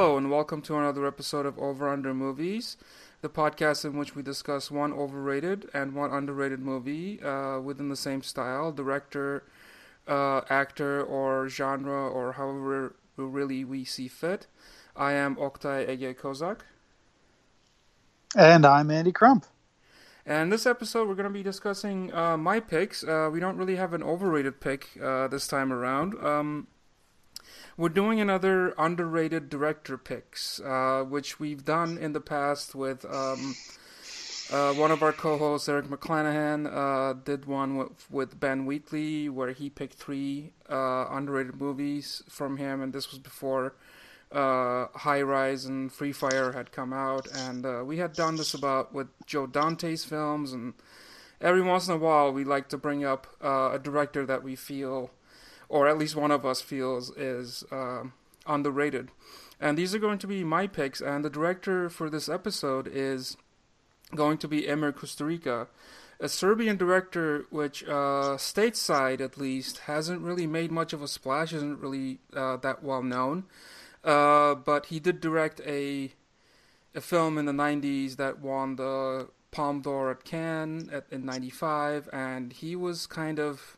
Hello, and welcome to another episode of Over Under Movies, the podcast in which we discuss one overrated and one underrated movie uh, within the same style, director, uh, actor, or genre, or however really we see fit. I am Oktay Ege Kozak, And I'm Andy Crump. and this episode we're going to be discussing uh, my picks. Uh, we don't really have an overrated pick uh, this time around. Um, we're doing another underrated director picks, uh, which we've done in the past with um, uh, one of our co-hosts, Eric McClanahan, uh, did one with, with Ben Wheatley, where he picked three uh, underrated movies from him, and this was before uh, High Rise and Free Fire had come out, and uh, we had done this about with Joe Dante's films, and every once in a while we like to bring up a director that we feel or at least one of us feels is uh, underrated. And these are going to be my picks. And the director for this episode is going to be Emir Kusturica, a Serbian director which, uh, stateside at least, hasn't really made much of a splash, isn't really uh, that well known. Uh, but he did direct a a film in the 90s that won the Palme d'Or at Cannes at, in 95, and he was kind of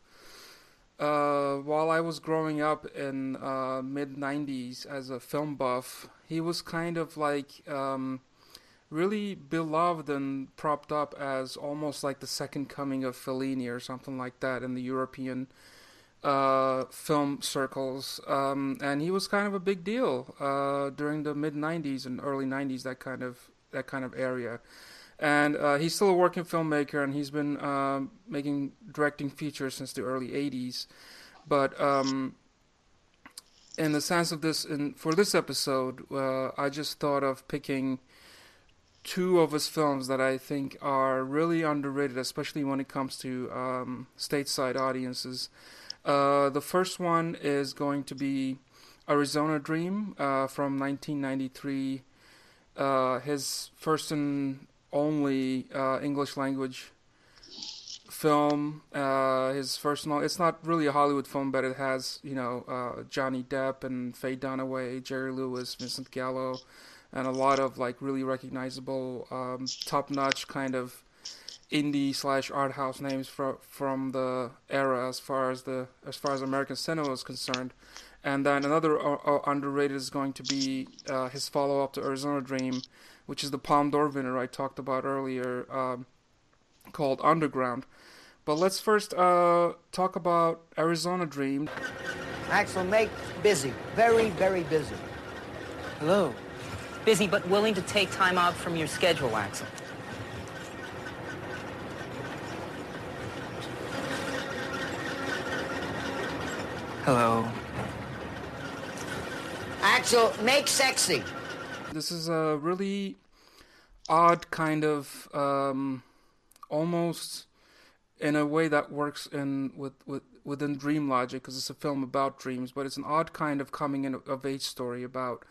uh, while I was growing up in uh, mid '90s as a film buff, he was kind of like um, really beloved and propped up as almost like the second coming of Fellini or something like that in the European uh, film circles. Um, and he was kind of a big deal uh, during the mid '90s and early '90s, that kind of that kind of area and uh, he's still a working filmmaker, and he's been um, making directing features since the early '80s. But um, in the sense of this, in, for this episode, uh, I just thought of picking two of his films that I think are really underrated, especially when it comes to um, stateside audiences. Uh, the first one is going to be Arizona Dream uh, from 1993. Uh, his first and only uh, English language film. Uh, his first no, it's not really a Hollywood film, but it has you know uh, Johnny Depp and Faye Dunaway, Jerry Lewis, Vincent Gallo, and a lot of like really recognizable, um, top-notch kind of indie slash art house names from from the era as far as the as far as American cinema is concerned. And then another uh, underrated is going to be uh, his follow up to Arizona Dream, which is the Palme d'Or winner I talked about earlier, um, called Underground. But let's first uh, talk about Arizona Dream. Axel, make busy. Very, very busy. Hello. Busy but willing to take time out from your schedule, Axel. Hello. Axel, make sexy. This is a really odd kind of, um, almost in a way that works in with, with within dream logic because it's a film about dreams, but it's an odd kind of coming in of age story about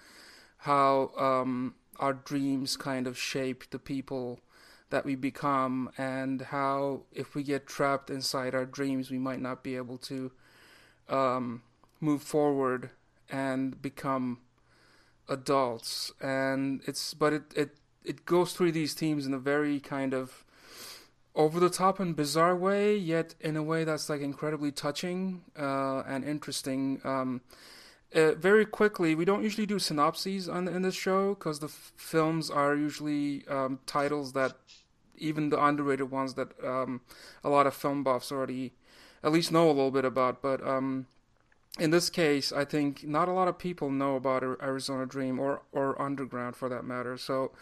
how um, our dreams kind of shape the people that we become, and how if we get trapped inside our dreams, we might not be able to um, move forward and become adults. And it's but it it it goes through these themes in a very kind of over the top and bizarre way, yet in a way that's like incredibly touching uh, and interesting. Um, uh, very quickly, we don't usually do synopses on in this show because the f- films are usually um, titles that even the underrated ones that um, a lot of film buffs already at least know a little bit about. But um, in this case, I think not a lot of people know about Arizona Dream or or Underground for that matter. So,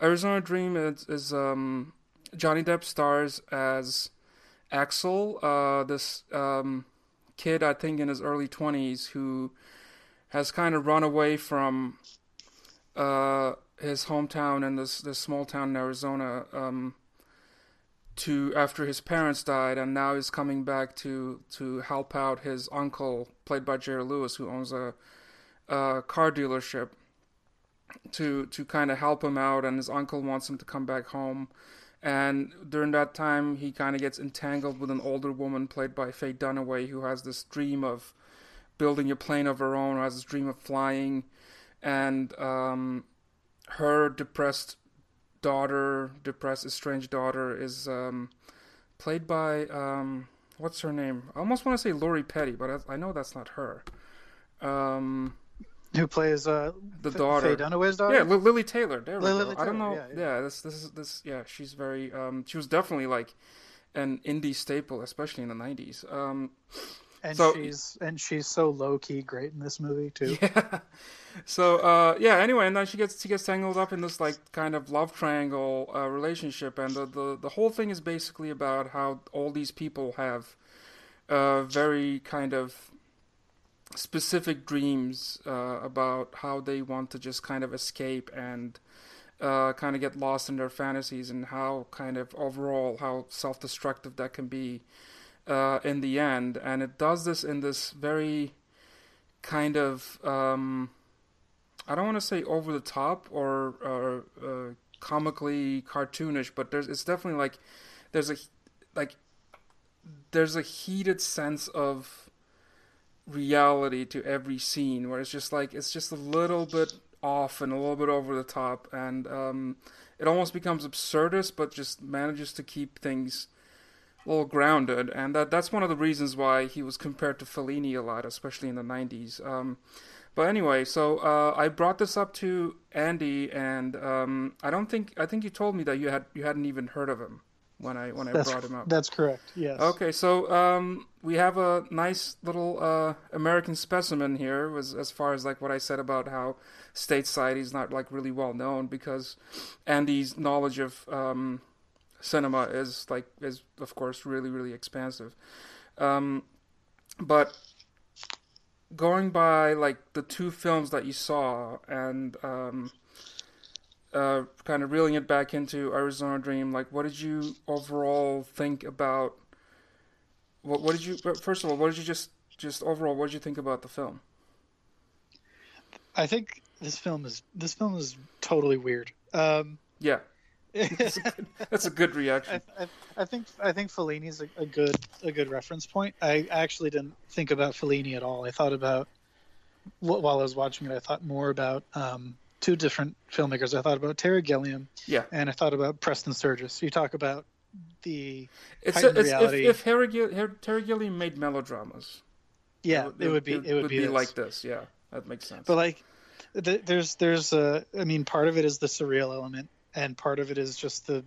Arizona Dream is, is um, Johnny Depp stars as Axel, uh, this um, kid I think in his early twenties who has kind of run away from uh, his hometown in this this small town in Arizona um, to after his parents died, and now he's coming back to to help out his uncle, played by Jerry Lewis, who owns a, a car dealership, to to kind of help him out, and his uncle wants him to come back home. And during that time, he kind of gets entangled with an older woman played by Faye Dunaway, who has this dream of building a plane of her own, has this dream of flying, and um, her depressed daughter, depressed, estranged daughter, is um, played by um, what's her name? I almost want to say Lori Petty, but I, I know that's not her. Um, Who plays uh, the F- daughter? Faye Dunaway's daughter? Yeah, Li- Lili Taylor. There we Lily go. I don't know. yeah, Yeah, yeah. this this is this. Yeah, she's very. Um, she was definitely like an indie staple, especially in the '90s. And so- she's and she's so low key great in this movie too. yeah. So uh, yeah. Anyway, and then she gets she gets tangled up in this like kind of love triangle uh, relationship, and the, the the whole thing is basically about how all these people have uh, very kind of specific dreams uh, about how they want to just kind of escape and uh, kind of get lost in their fantasies and how kind of overall how self-destructive that can be uh, in the end. And it does this in this very kind of um, I don't want to say over the top or, or uh, comically cartoonish, but there's it's definitely like there's a like there's a heated sense of reality to every scene where it's just like it's just a little bit off and a little bit over the top and um, it almost becomes absurdist but just manages to keep things little grounded and that that's one of the reasons why he was compared to Fellini a lot especially in the 90s um, but anyway so uh, I brought this up to Andy and um, I don't think I think you told me that you had you hadn't even heard of him when I when I That's brought him up that's correct. Yes. Okay, so um, we have a nice little uh, American specimen here, as as far as like what I said about how stateside he's not like really well known because Andy's knowledge of um, cinema is like is of course really really expansive, um, but going by like the two films that you saw and um, uh, kind of reeling it back into Arizona Dream, like what did you overall think about? What what did you first of all? What did you just just overall? What did you think about the film? I think this film is this film is totally weird. Um, Yeah, that's a good, that's a good reaction. I, I, I think I think Fellini's a, a good a good reference point. I actually didn't think about Fellini at all. I thought about wh- while I was watching it. I thought more about um, two different filmmakers. I thought about Terry Gilliam Yeah, and I thought about Preston Sturges. You talk about the it's, heightened it's reality. if Harry Gill, Har- Terry Gilliam made melodramas, yeah, it would be it, would, be, this. like this. Yeah, that makes sense. But like, th- there's there's a. I mean, part of it is the surreal element, and part of it is just the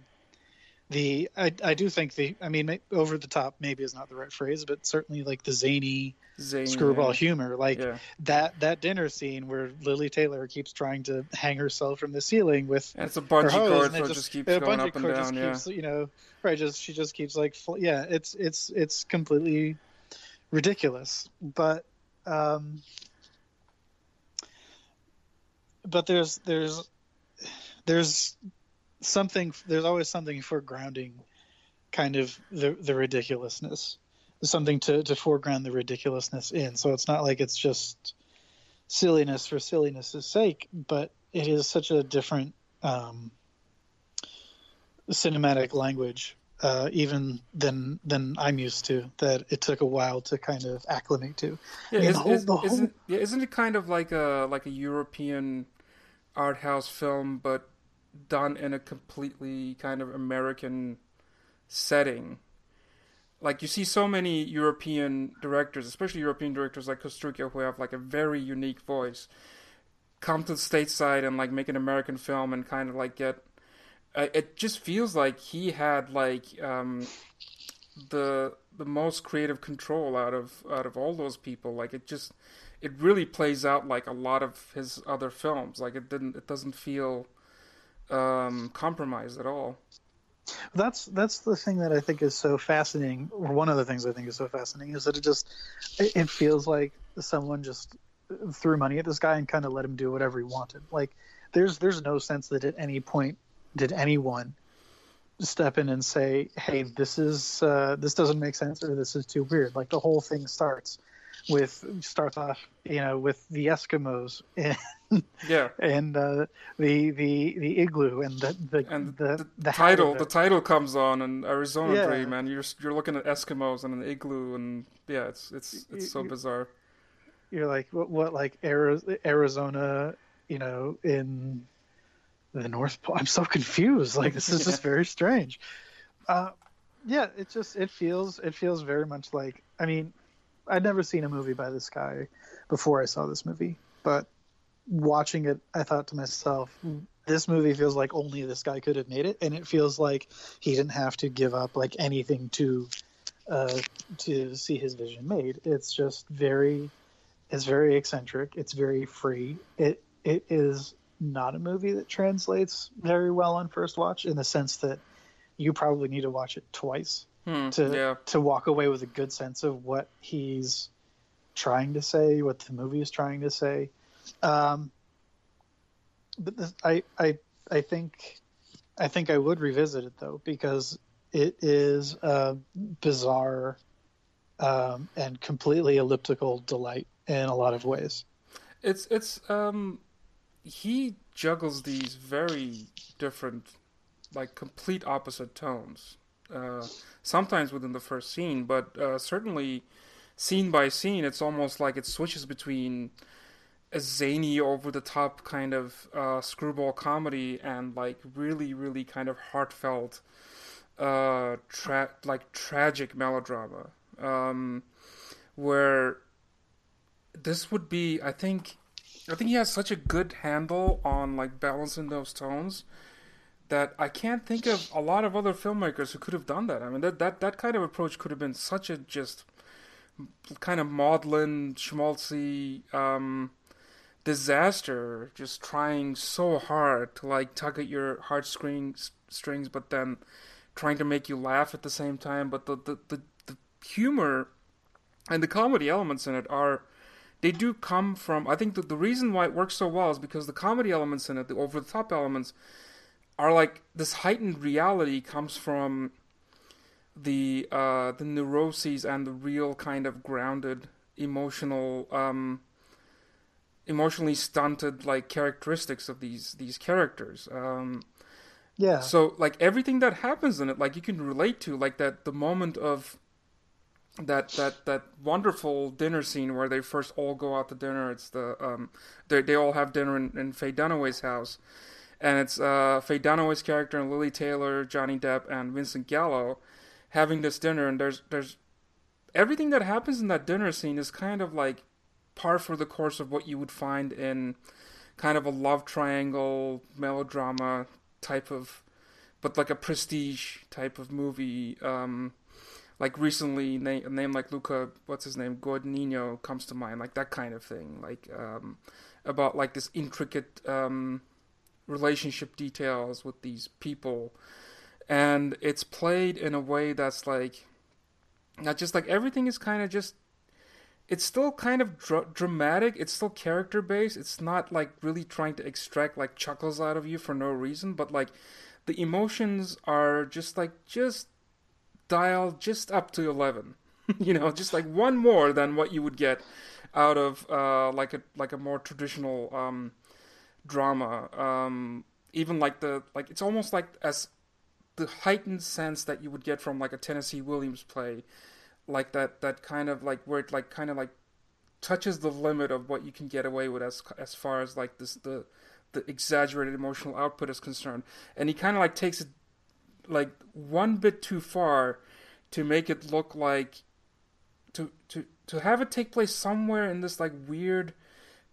the. I I do think the. I mean, over the top maybe is not the right phrase, but certainly like the zany Zany, screwball yeah. humor, like Yeah. that that dinner scene where Lili Taylor keeps trying to hang herself from the ceiling with. And it's a bungee hose, cord, so it it just keeps going up and down. Yeah, keeps, you know, right? Just she just keeps like, yeah, it's it's it's completely ridiculous. But um, but there's there's there's something there's always something for grounding kind of the the ridiculousness something to to foreground the ridiculousness in so it's not like it's just silliness for silliness' sake but it is such a different um cinematic language uh, even than than I'm used to that it took a while to kind of acclimate to. yeah. I mean, is, whole, is, whole... isn't, yeah, isn't it kind of like a like a European art house film, but done in a completely kind of American setting? Like you see so many European directors, especially European directors like Kusturica, who have like a very unique voice, come to the stateside and like make an American film and kind of like get. Uh, it just feels like he had like um, the the most creative control out of out of all those people. Like it just it really plays out like a lot of his other films. Like it didn't it doesn't feel um, compromised at all. That's that's the thing that I think is so fascinating. Or one of the things I think is so fascinating is that it just it, feels like someone just threw money at this guy and kind of let him do whatever he wanted. Like there's there's no sense that at any point did anyone step in and say, "Hey, this is uh, this doesn't make sense or this is too weird." Like the whole thing starts with starts off, you know, with the Eskimos and Yeah. and uh, the the the igloo and the the And the, the, the title, the title comes on, and Arizona Yeah. Dream, and You're you're looking at Eskimos and an igloo, and yeah, it's it's it's so bizarre. You're like what, what like Arizona, you know, in the North Pole. I'm so confused. Like this is just very strange. Uh, yeah, it just it feels it feels very much like I mean, I'd never seen a movie by this guy before I saw this movie, but watching it, I thought to myself, this movie feels like only this guy could have made it, and it feels like he didn't have to give up like anything to uh, to see his vision made. It's just very, it's very eccentric. It's very free. It it is not a movie that translates very well on first watch in the sense that you probably need to watch it twice Hmm, to yeah. to walk away with a good sense of what he's trying to say, what the movie is trying to say. Um, but this, I I I think I think I would revisit it though because it is a bizarre um, and completely elliptical delight in a lot of ways. It's it's um he juggles these very different like complete opposite tones. Uh sometimes within the first scene, but uh certainly scene by scene it's almost like it switches between a zany over the top kind of uh screwball comedy and like really really kind of heartfelt uh tra- like tragic melodrama. Um where this would be i think i think he has such a good handle on like balancing those tones that i can't think of a lot of other filmmakers who could have done that. I mean that that, that kind of approach could have been such a just kind of maudlin schmaltzy um disaster just trying so hard to like tug at your heartstrings strings but then trying to make you laugh at the same time. But the the, the, the humor and the comedy elements in it are they do come from i think that the reason why it works so well is because the comedy elements in it the over the top elements are like this heightened reality comes from the uh the neuroses and the real kind of grounded emotional um emotionally stunted like characteristics of these these characters. Um Yeah. so like everything that happens in it like you can relate to like that the moment of that that that wonderful dinner scene where they first all go out to dinner. It's the um they they all have dinner in, in Faye Dunaway's house and it's uh Faye Dunaway's character and Lili Taylor, Johnny Depp and Vincent Gallo having this dinner. And there's there's everything that happens in that dinner scene is kind of like par for the course of what you would find in kind of a love triangle melodrama type of but like a prestige type of movie. Um like recently a name like Luca what's his name? Guadagnino comes to mind. Like that kind of thing. Like um about like this intricate um relationship details with these people. And it's played in a way that's like not just like everything is kind of just it's still kind of dr- dramatic it's still character based it's not like really trying to extract like chuckles out of you for no reason but like the emotions are just like just dialed just up to 11 you know just like one more than what you would get out of uh like a like a more traditional um drama um even like the like it's almost like as the heightened sense that you would get from like a Tennessee Williams play like that that kind of like where it like kind of like touches the limit of what you can get away with as as far as like this the the exaggerated emotional output is concerned. And he kind of like takes it like one bit too far to make it look like to to to have it take place somewhere in this like weird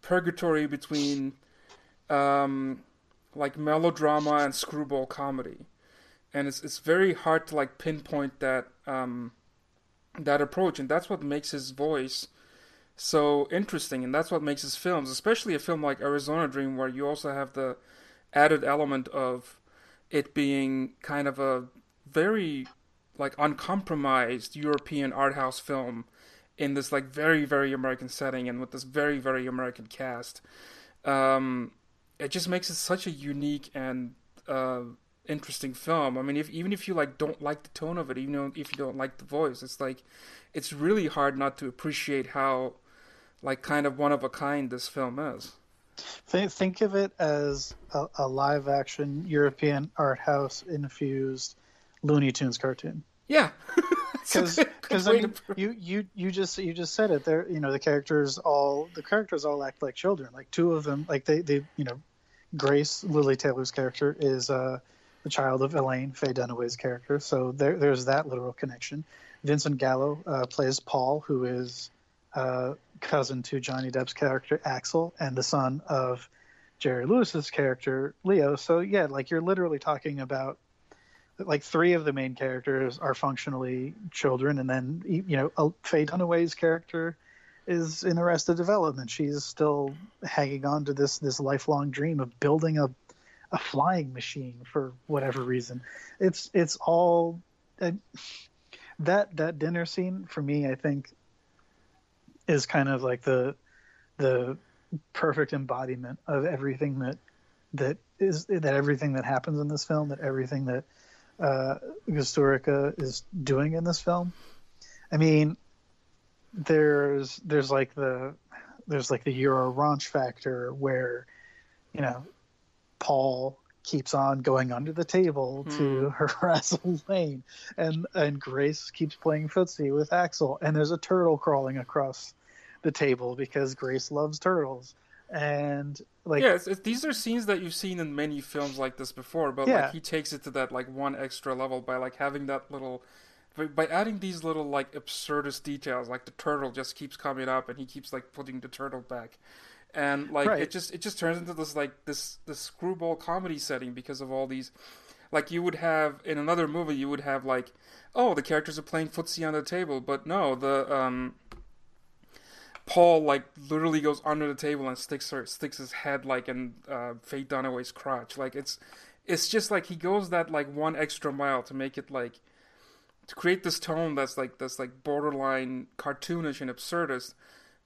purgatory between um like melodrama and screwball comedy and it's it's very hard to like pinpoint that um that approach, and that's what makes his voice so interesting, and that's what makes his films, especially a film like Arizona Dream, where you also have the added element of it being kind of a very like uncompromised European art house film in this like very very American setting and with this very very American cast. Um, it just makes it such a unique and uh, interesting film. I mean, if even if you like don't like the tone of it, even if you don't like the voice, it's like it's really hard not to appreciate how like kind of one of a kind this film is. Think, think of it as a, a live action European art house infused Looney Tunes cartoon. Yeah. because I mean, you you you just you just said it there you know the characters all the characters all act like children like two of them like they they you know Grace Lili Taylor's character is uh the child of Elaine Faye Dunaway's character so there there's that literal connection. Vincent Gallo uh, plays Paul who is uh, cousin to Johnny Depp's character Axel and the son of Jerry Lewis's character Leo. So yeah like you're literally talking about like three of the main characters are functionally children, and then you know Faye Dunaway's character is in Arrested Development. She's still hanging on to this this lifelong dream of building a a flying machine for whatever reason. It's it's all that that dinner scene for me. I think is kind of like the the perfect embodiment of everything that that is that everything that happens in this film that everything that uh, Kusturica is doing in this film. I mean, there's there's like the there's like the Euro ranch factor where, you know, Paul keeps on going under the table hmm. to harass Elaine, and and Grace keeps playing footsie with Axel, and there's a turtle crawling across the table because Grace loves turtles and like yeah it's, it's, these are scenes that you've seen in many films like this before but yeah. like he takes it to that like one extra level by like having that little by adding these little like absurdist details like the turtle just keeps coming up and he keeps like putting the turtle back and like right. it just it just turns into this like this this screwball comedy setting because of all these like you would have in another movie you would have like oh the characters are playing footsie on the table but no the um Paul like literally goes under the table and sticks her sticks his head like in uh, Faye Dunaway's crotch. Like it's it's just like he goes that like one extra mile to make it like to create this tone that's like that's like borderline cartoonish and absurdist,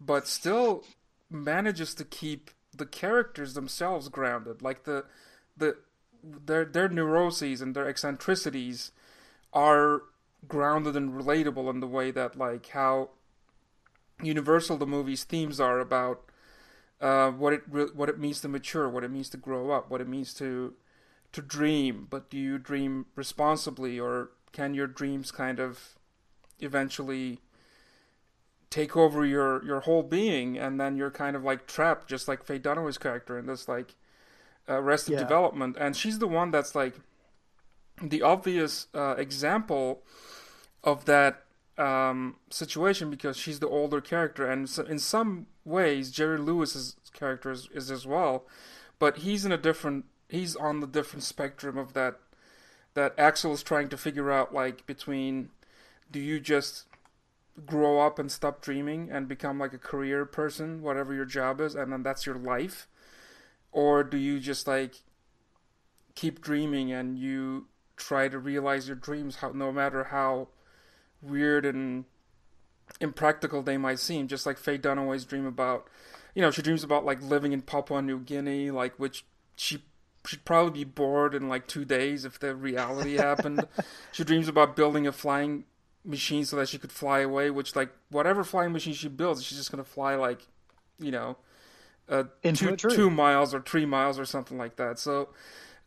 but still manages to keep the characters themselves grounded. Like the the their their neuroses and their eccentricities are grounded and relatable in the way that like how universal the movie's themes are about uh, what it re- what it means to mature, what it means to grow up, what it means to to dream. But do you dream responsibly, or can your dreams kind of eventually take over your your whole being, and then you're kind of like trapped, just like Faye Dunaway's character in this like Arrested yeah. Development, and she's the one that's like the obvious uh, example of that um, situation because she's the older character, and so in some ways Jerry Lewis's character is, is as well, but he's in a different. He's on the different spectrum of that. That Axel is trying to figure out, like between, do you just grow up and stop dreaming and become like a career person, whatever your job is, and then that's your life, or do you just like keep dreaming and you try to realize your dreams, how no matter how weird and impractical they might seem, just like Faye Dunaway's dream about, you know, she dreams about like living in Papua New Guinea, like which she she'd probably be bored in like two days if the reality happened. she dreams about building a flying machine so that she could fly away, which like whatever flying machine she builds, she's just gonna fly like, you know, uh, two two miles or three miles or something like that. So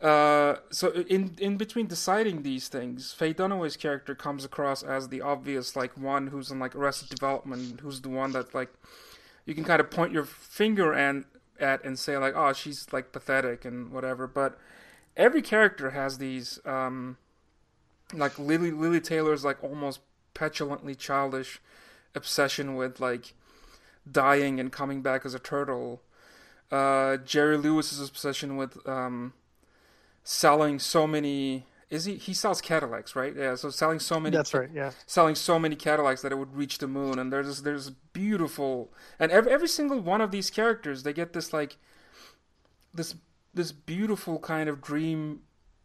uh, so in in between deciding these things, Faye Dunaway's character comes across as the obvious like one who's in like Arrested Development, who's the one that like you can kind of point your finger and at and say like, oh, she's like pathetic and whatever. But every character has these um, like Lili Lili Taylor's like almost petulantly childish obsession with like dying and coming back as a turtle. Uh, Jerry Lewis's obsession with um, selling so many is he he sells Cadillacs, right? Yeah, so selling so many That's right. Yeah. selling so many Cadillacs that it would reach the moon. And there's there's beautiful, and every every single one of these characters, they get this like this this beautiful kind of dream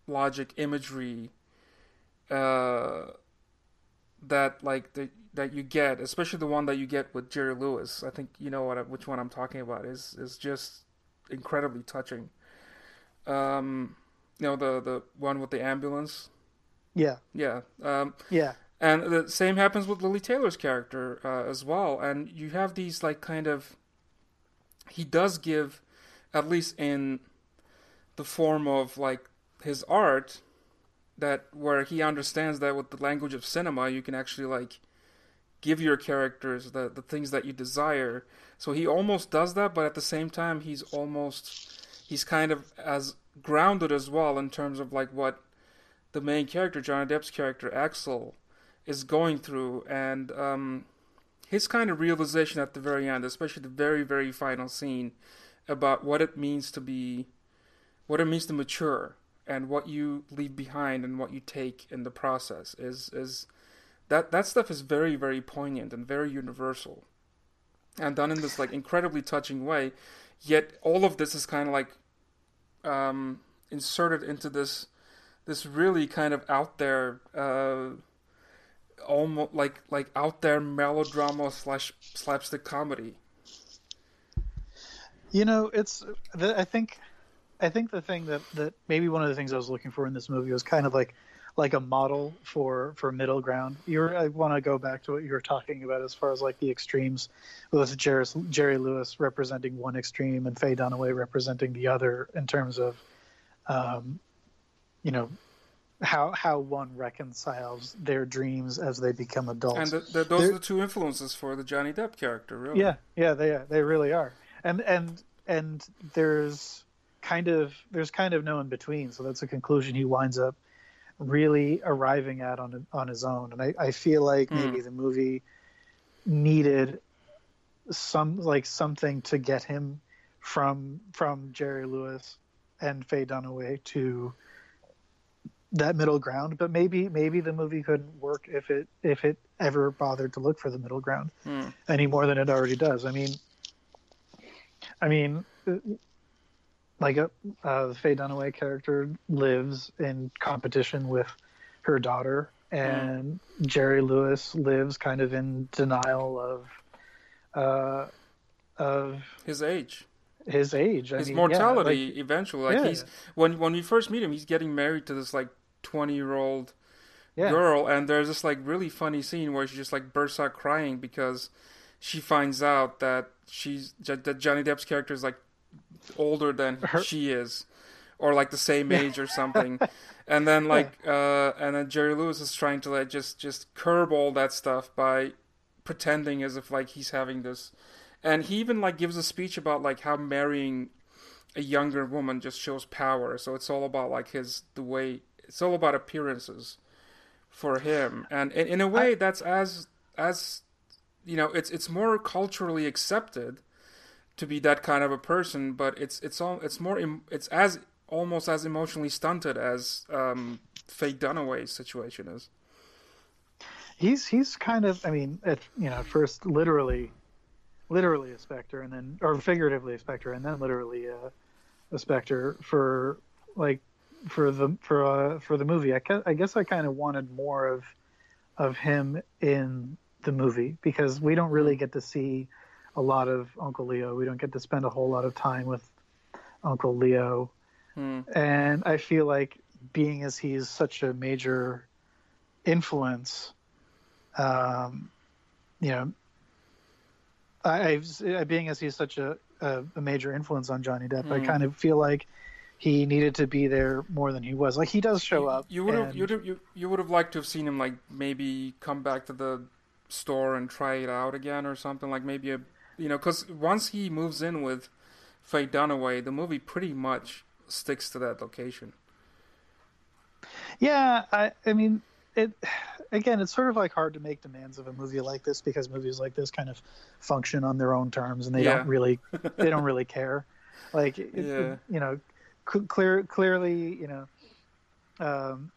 logic imagery uh, that like the, that you get, especially the one that you get with Jerry Lewis. I think you know what which one I'm talking about. is is just incredibly touching. Um, you know the the one with the ambulance. Yeah. Yeah. Um, Yeah. and the same happens with Lili Taylor's character uh, as well. And you have these like kind of he does give at least in the form of like his art that where he understands that with the language of cinema you can actually like give your characters the the things that you desire. So he almost does that, but at the same time he's almost he's kind of as grounded as well in terms of like what the main character, Johnny Depp's character Axel, is going through, and um, his kind of realization at the very end, especially the very very final scene, about what it means to be, what it means to mature, and what you leave behind and what you take in the process is is that that stuff is very very poignant and very universal, and done in this like incredibly touching way. Yet all of this is kind of like um, inserted into this this really kind of out there, uh, almost like like out there melodrama slash slapstick comedy. You know, it's. I think, I think the thing that that maybe one of the things I was looking for in this movie was kind of like, like a model for for middle ground. You I want to go back to what you were talking about as far as like the extremes, with Jerry, Jerry Lewis representing one extreme and Faye Dunaway representing the other in terms of, um, you know, how how one reconciles their dreams as they become adults. And the, the, those There- are the two influences for the Johnny Depp character, really. yeah, yeah, they are. They really are. And and and there's kind of there's kind of no in between. So that's a conclusion he winds up really arriving at on on his own. And I, I feel like maybe mm. the movie needed some like something to get him from from Jerry Lewis and Faye Dunaway to that middle ground. But maybe maybe the movie couldn't work if it if it ever bothered to look for the middle ground hmm. any more than it already does. I mean, I mean, like a uh, the Faye Dunaway character lives in competition with her daughter, and Jerry Lewis lives kind of in denial of uh, of His age, his age, I his mean, yeah, mortality. like- eventually, like Yeah. he's when when we first meet him, he's getting married to this like twenty year old yeah, girl, and there's this like really funny scene where she just like bursts out crying because she finds out that she's that Johnny Depp's character is like older than she is, or like the same age or something, and then like uh, and then Jerry Lewis is trying to like just just curb all that stuff by pretending as if like he's having this, and he even like gives a speech about like how marrying a younger woman just shows power. So it's all about like his the way it's all about appearances for him, and in, in a way that's as as you know it's it's more culturally accepted to be that kind of a person, but it's it's all it's more it's as almost as emotionally stunted as um, Faye Dunaway's situation is. he's he's kind of I mean at you know first literally literally a specter and then or figuratively a specter and then literally a, a specter for like for the for uh, for the movie I, I guess I kind of wanted more of of him in the movie because we don't really get to see a lot of Uncle Leo we don't get to spend a whole lot of time with Uncle Leo and I feel like being as he's such a major influence um, you know, I, I've, being as he's such a, a, a major influence on Johnny Depp, I kind of feel like he needed to be there more than he was. Like he does show up. You would have and- you you, you would have liked to have seen him like maybe come back to the store and try it out again or something like maybe a you know because once he moves in with Faye Dunaway, the movie pretty much sticks to that location. Yeah, I, I mean, it again, it's sort of like hard to make demands of a movie like this because movies like this kind of function on their own terms and they Yeah. don't really they don't really care. Like, it, Yeah. you know, clear clearly, you know, um,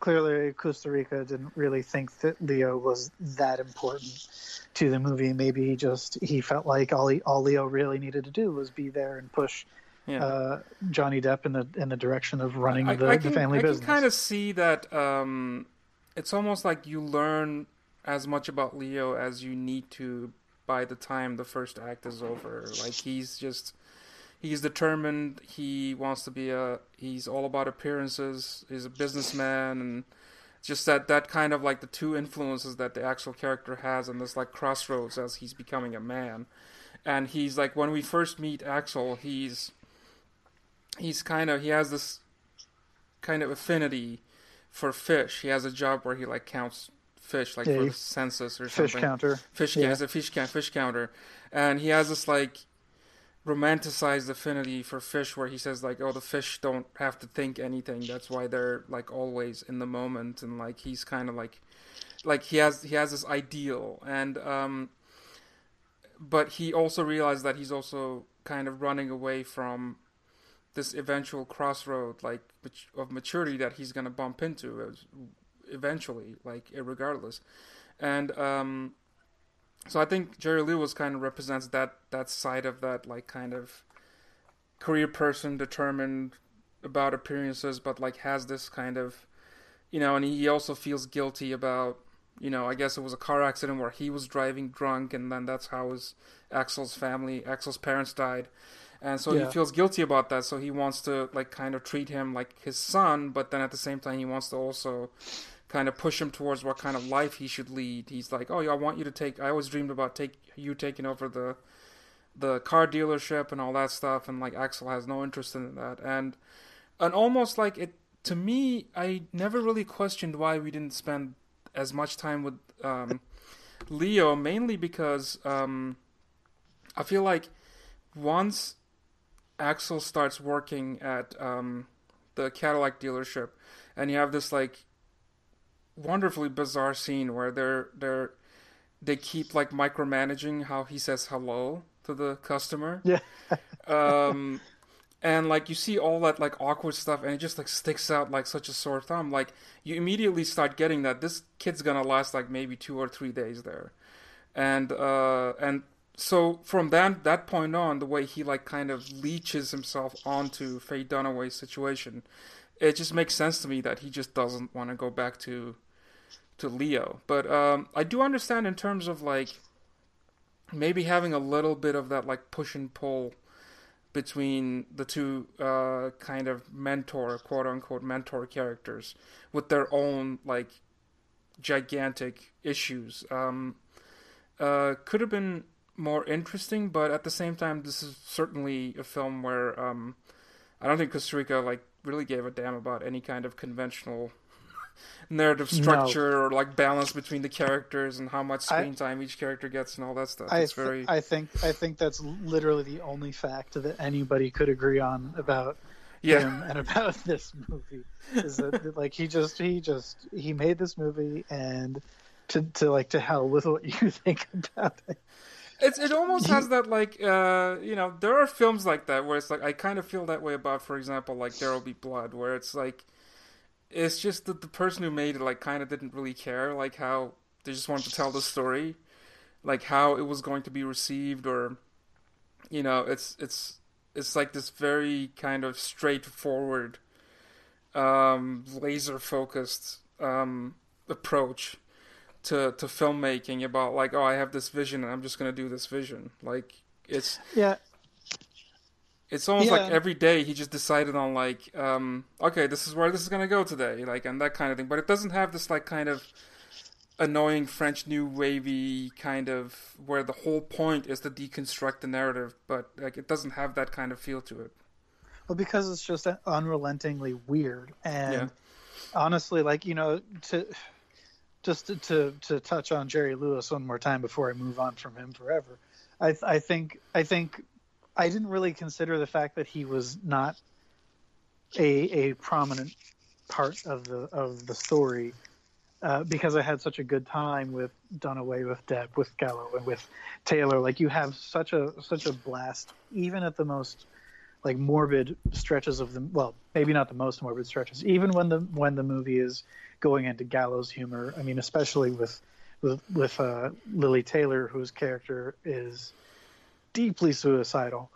clearly Kusturica didn't really think that Leo was that important to the movie. Maybe he just he felt like all he, all Leo really needed to do was be there and push Yeah. uh, Johnny Depp in the in the direction of running I, the, I the family I business. I can kind of see that. Um, it's almost like you learn as much about Leo as you need to by the time the first act is over. Like he's just he's determined. He wants to be a. He's all about appearances. He's a businessman and. Just that, that kind of like the two influences that the actual character has in this like crossroads as he's becoming a man, and he's like when we first meet Axel, he's he's kind of he has this kind of affinity for fish. He has a job where he like counts fish, like Yeah, for the census or fish something. counter. Fish, Yeah. he's a fish count, fish counter, and he has this like romanticized affinity for fish, where he says like, "Oh, the fish don't have to think anything. That's why they're like always in the moment." And like he's kind of like, like he has he has this ideal, and um, but he also realized that he's also kind of running away from this eventual crossroad like of maturity that he's going to bump into eventually like regardless and um so i think jerry lewis kind of represents that that side of that like kind of career person determined about appearances but like has this kind of you know and he also feels guilty about you know i guess it was a car accident where he was driving drunk and then that's how his axel's family axel's parents died and so Yeah. he feels guilty about that so he wants to like kind of treat him like his son but then at the same time he wants to also kind of push him towards what kind of life he should lead. He's like oh yeah i want you to take i always dreamed about take you taking over the the car dealership and all that stuff and like axel has no interest in that. And and almost like it to me i never really questioned why we didn't spend as much time with um, leo mainly because um, i feel like once axel starts working at um, the cadillac dealership and you have this like wonderfully bizarre scene where they're they're they keep like micromanaging how he says hello to the customer. Yeah. um and like you see all that like awkward stuff and it just like sticks out like such a sore thumb. Like you immediately start getting that this kid's gonna last like maybe two or three days there. And uh and so from that that point on the way he like kind of leeches himself onto faye dunaway's situation it just makes sense to me that he just doesn't want to go back to to leo but um i do understand in terms of like maybe having a little bit of that like push and pull between the two uh, kind of mentor, quote unquote, mentor characters with their own like gigantic issues. Um, uh, could have been more interesting, but at the same time, this is certainly a film where um, I don't think Kusturica like really gave a damn about any kind of conventional narrative No. structure or like balance between the characters and how much I- screen time each character gets and all that stuff. I, It's very I think I think that's literally the only fact that anybody could agree on about yeah. him and about this movie is that like he just he just he made this movie and to to like to hell with what you think about it. It's it almost has that like uh you know there are films like that where it's like I kind of feel that way about for example like There Will Be Blood where it's like it's just that the person who made it like kind of didn't really care like how they just wanted to tell the story like how it was going to be received or you know it's it's it's like this very kind of straightforward um laser focused um approach to to filmmaking about like oh I have this vision and I'm just gonna do this vision. Like it's Yeah, it's almost like every day he just decided on like um okay this is where this is gonna go today like and that kind of thing but it doesn't have this like kind of annoying French new wavy kind of where the whole point is to deconstruct the narrative but like it doesn't have that kind of feel to it well because it's just unrelentingly weird and Yeah. honestly like you know to just to, to to touch on Jerry Lewis one more time before I move on from him forever. I I think I think I didn't really consider the fact that he was not a a prominent part of the of the story uh, because I had such a good time with Dunaway, with Depp, with Gallo, and with Taylor. Like you have such a such a blast, even at the most like morbid stretches of the well, maybe not the most morbid stretches. Even when the when the movie is going into gallows humor, I mean, especially with with with uh, Lili Taylor, whose character is deeply suicidal.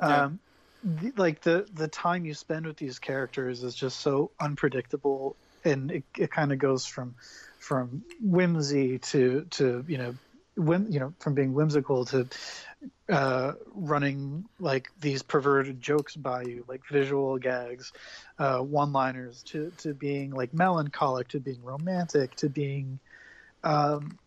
Yeah. Um, the, like the the time you spend with these characters is just so unpredictable, and it, it kind of goes from from whimsy to to you know whim, you know from being whimsical to uh, running like these perverted jokes by you, like visual gags, uh, one-liners, to to being like melancholic, to being romantic, to being um,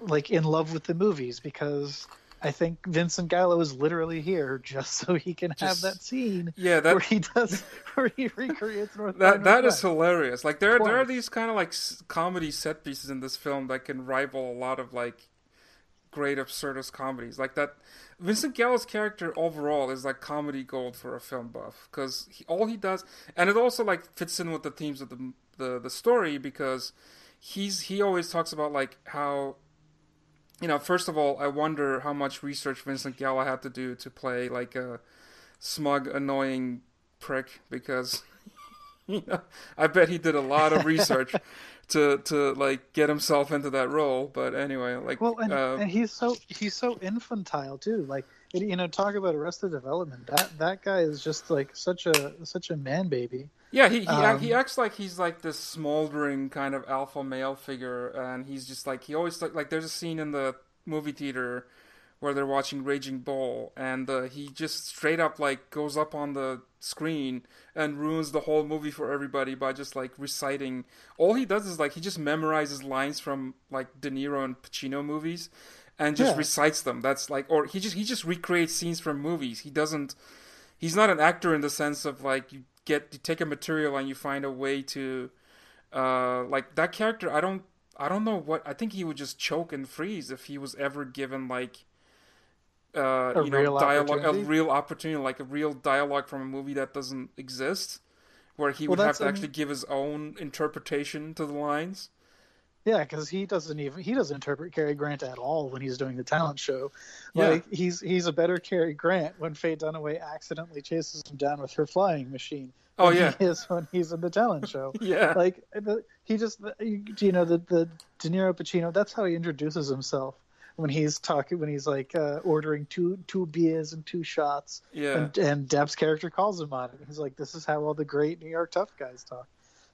like in love with the movies because I think Vincent Gallo is literally here just so he can Just- have that scene Yeah, that where he does where he recreates North that that is hilarious. Like there there are these kind of like comedy set pieces in this film that can rival a lot of like great absurdist comedies. Like that Vincent Gallo's character overall is like comedy gold for a film buff because all he does, and it also like fits in with the themes of the the the story because he's he always talks about like how you know first of all I wonder how much research Vincent Gallo had to do to play like a smug annoying prick because you know, I bet he did a lot of research to to like get himself into that role. But anyway, like Well, and, uh, and he's so he's so infantile too. Like you know, talk about Arrested Development. That that guy is just like such a such a man baby. yeah, he he, um, he acts like he's like this smoldering kind of alpha male figure, and he's just like he always like, like there's a scene in the movie theater where they're watching Raging Bull, and uh, he just straight up like goes up on the screen and ruins the whole movie for everybody by just like reciting. All he does is like he just memorizes lines from like De Niro and Pacino movies, and just Yeah. recites them. That's like, or he just he just recreates scenes from movies. He doesn't. He's not an actor in the sense of like you get you take a material and you find a way to, uh, like that character. I don't. I don't know what. I think he would just choke and freeze if he was ever given like uh, A you know, dialogue, a real opportunity, like a real dialogue from a movie that doesn't exist, where he Well, would have to actually give his own interpretation to the lines. Yeah, because he doesn't even he doesn't interpret Cary Grant at all when he's doing the talent show. Yeah. He's he's a better Cary Grant when Faye Dunaway accidentally chases him down with her flying machine. Oh, yeah. he is when he's in the talent show. Yeah. like the, he just you you know the the De Niro Pacino. That's how he introduces himself when he's talking when he's like uh, ordering two two beers and two shots. Yeah. and, and Depp's character calls him on it. He's like, "This is how all the great New York tough guys talk."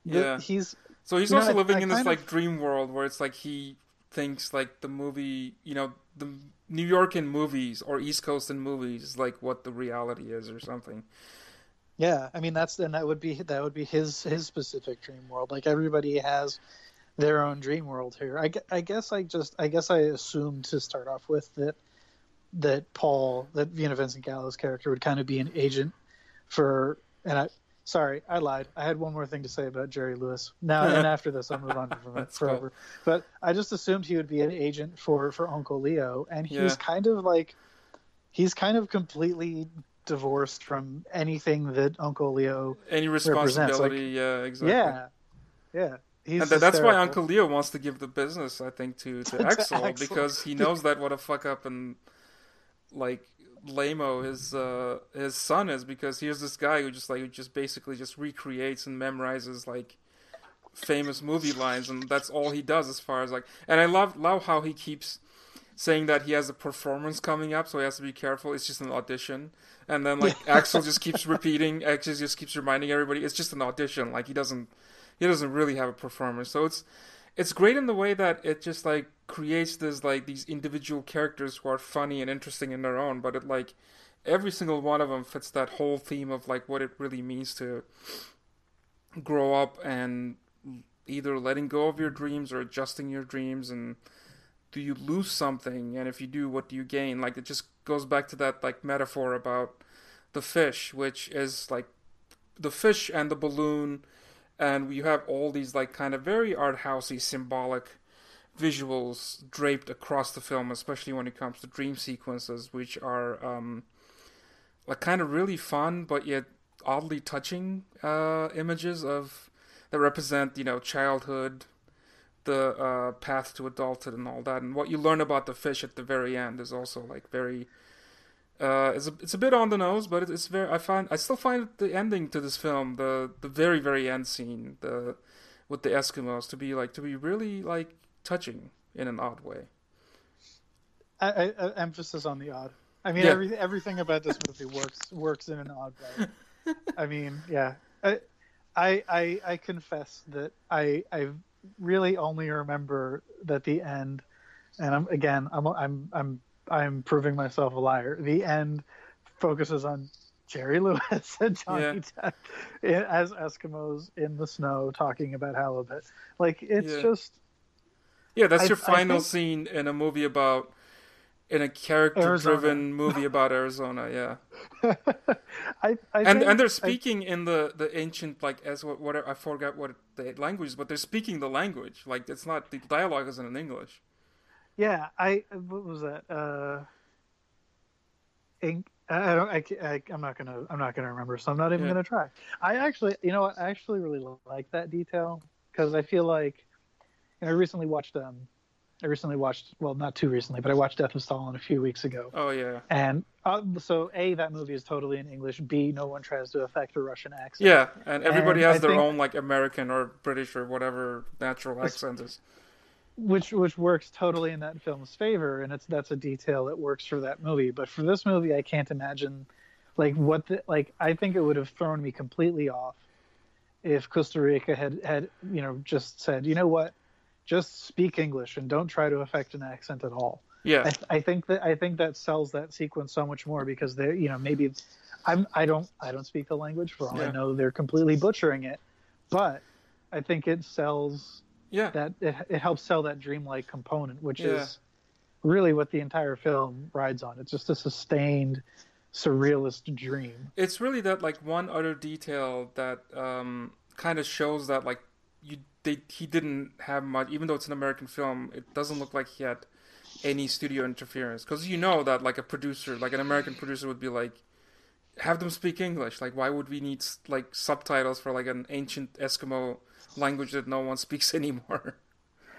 The- Yeah. he's So he's You know, also I- living I in this like of- dream world where it's like he thinks like the movie, you know, the New York in movies or East Coast in movies is like what the reality is or something. Yeah, I mean that's and that would be that would be his his specific dream world. Like everybody has their own dream world here. I, I guess I just I guess I assumed to start off with that that Paul that know Vincent Gallo's character would kind of be an agent for and I sorry I lied. I had one more thing to say about Jerry Lewis. Now and after this I'll move on from it forever. But I just assumed he would be an agent for for Uncle Leo, and he's Yeah. kind of like he's kind of completely divorced from anything that Uncle Leo Any represents. Like, responsibility, yeah, exactly. yeah, yeah. He's And th- that's why. Uncle Leo wants to give the business, I think, to, to, To Axel, Axel. because he knows that what a fuck up and like lameo his uh his son is because here's this guy who just like who just basically just recreates and memorizes like famous movie lines and that's all he does as far as like and I love love how he keeps saying that he has a performance coming up so he has to be careful it's just an audition and then like Axel just keeps repeating Axel just keeps reminding everybody it's just an audition like he doesn't he doesn't really have a performance. So it's it's great in the way that it just like creates this like these individual characters who are funny and interesting in their own but it like every single one of them fits that whole theme of like what it really means to grow up and either letting go of your dreams or adjusting your dreams and do you lose something? And if you do what do you gain? Like it just goes back to that like metaphor about the fish which is like the fish and the balloon and you have all these like kind of very art housey symbolic visuals draped across the film especially when it comes to dream sequences which are um like kind of really fun but yet oddly touching uh images of that represent you know childhood the uh, path to adulthood and all that. And what you learn about the fish at the very end is also like very Uh, it's a it's a bit on the nose, but it's very. I find I still find the ending to this film, the the very very end scene, the with the Eskimos, to be like to be really like touching in an odd way. I, I, I emphasis on the odd. I mean, Yeah. every, everything about this movie works works in an odd way. I mean, yeah. I, I I I confess that I I really only remember that the end, and I'm again I'm I'm I'm I'm proving myself a liar. The end focuses on Jerry Lewis and Johnny Depp as Eskimos in the snow talking about halibut. Like it's Yeah. just Yeah, that's I- your I final think- scene in a movie about in a character-driven movie about Arizona. Yeah, I, I and and they're I- speaking in the the ancient like as what whatever I forgot what the language is, but they're speaking the language. Like it's not the dialogue isn't in English. Yeah, I what was that? Uh, ink. I don't. I, I, I'm not gonna. I'm not gonna remember. So I'm not even Yeah. gonna try. I actually, you know, what? I actually really like that detail because I feel like, you know, I recently watched. Um, I recently watched. Well, not too recently, but I watched Death of Stalin a few weeks ago. Oh yeah, And uh, so, a that movie is totally in English. B no one tries to affect a Russian accent. yeah, and everybody And has I their own like American or British or whatever natural accent is. Which which works totally in that film's favor and it's that's a detail that works for that movie. But for this movie i can't imagine like what the like i think it would have thrown me completely off if Kusturica had had you know just said you know what? Just speak english and don't try to affect an accent at all. Yeah, I, I think that I think that sells that sequence so much more because they're you know maybe I'm I don't I don't speak the language for all I know. They're completely butchering it, but I think it sells yeah, that it, it helps sell that dreamlike component, which Yeah. is really what the entire film rides on. It's just a sustained surrealist dream. it's really that like one other detail that um, kind of shows that like you they he didn't have much even though it's an American film it doesn't look like he had any studio interference because you know that like a producer like an American producer would be like have them speak English like why would we need like subtitles for like an ancient Eskimo language that no one speaks anymore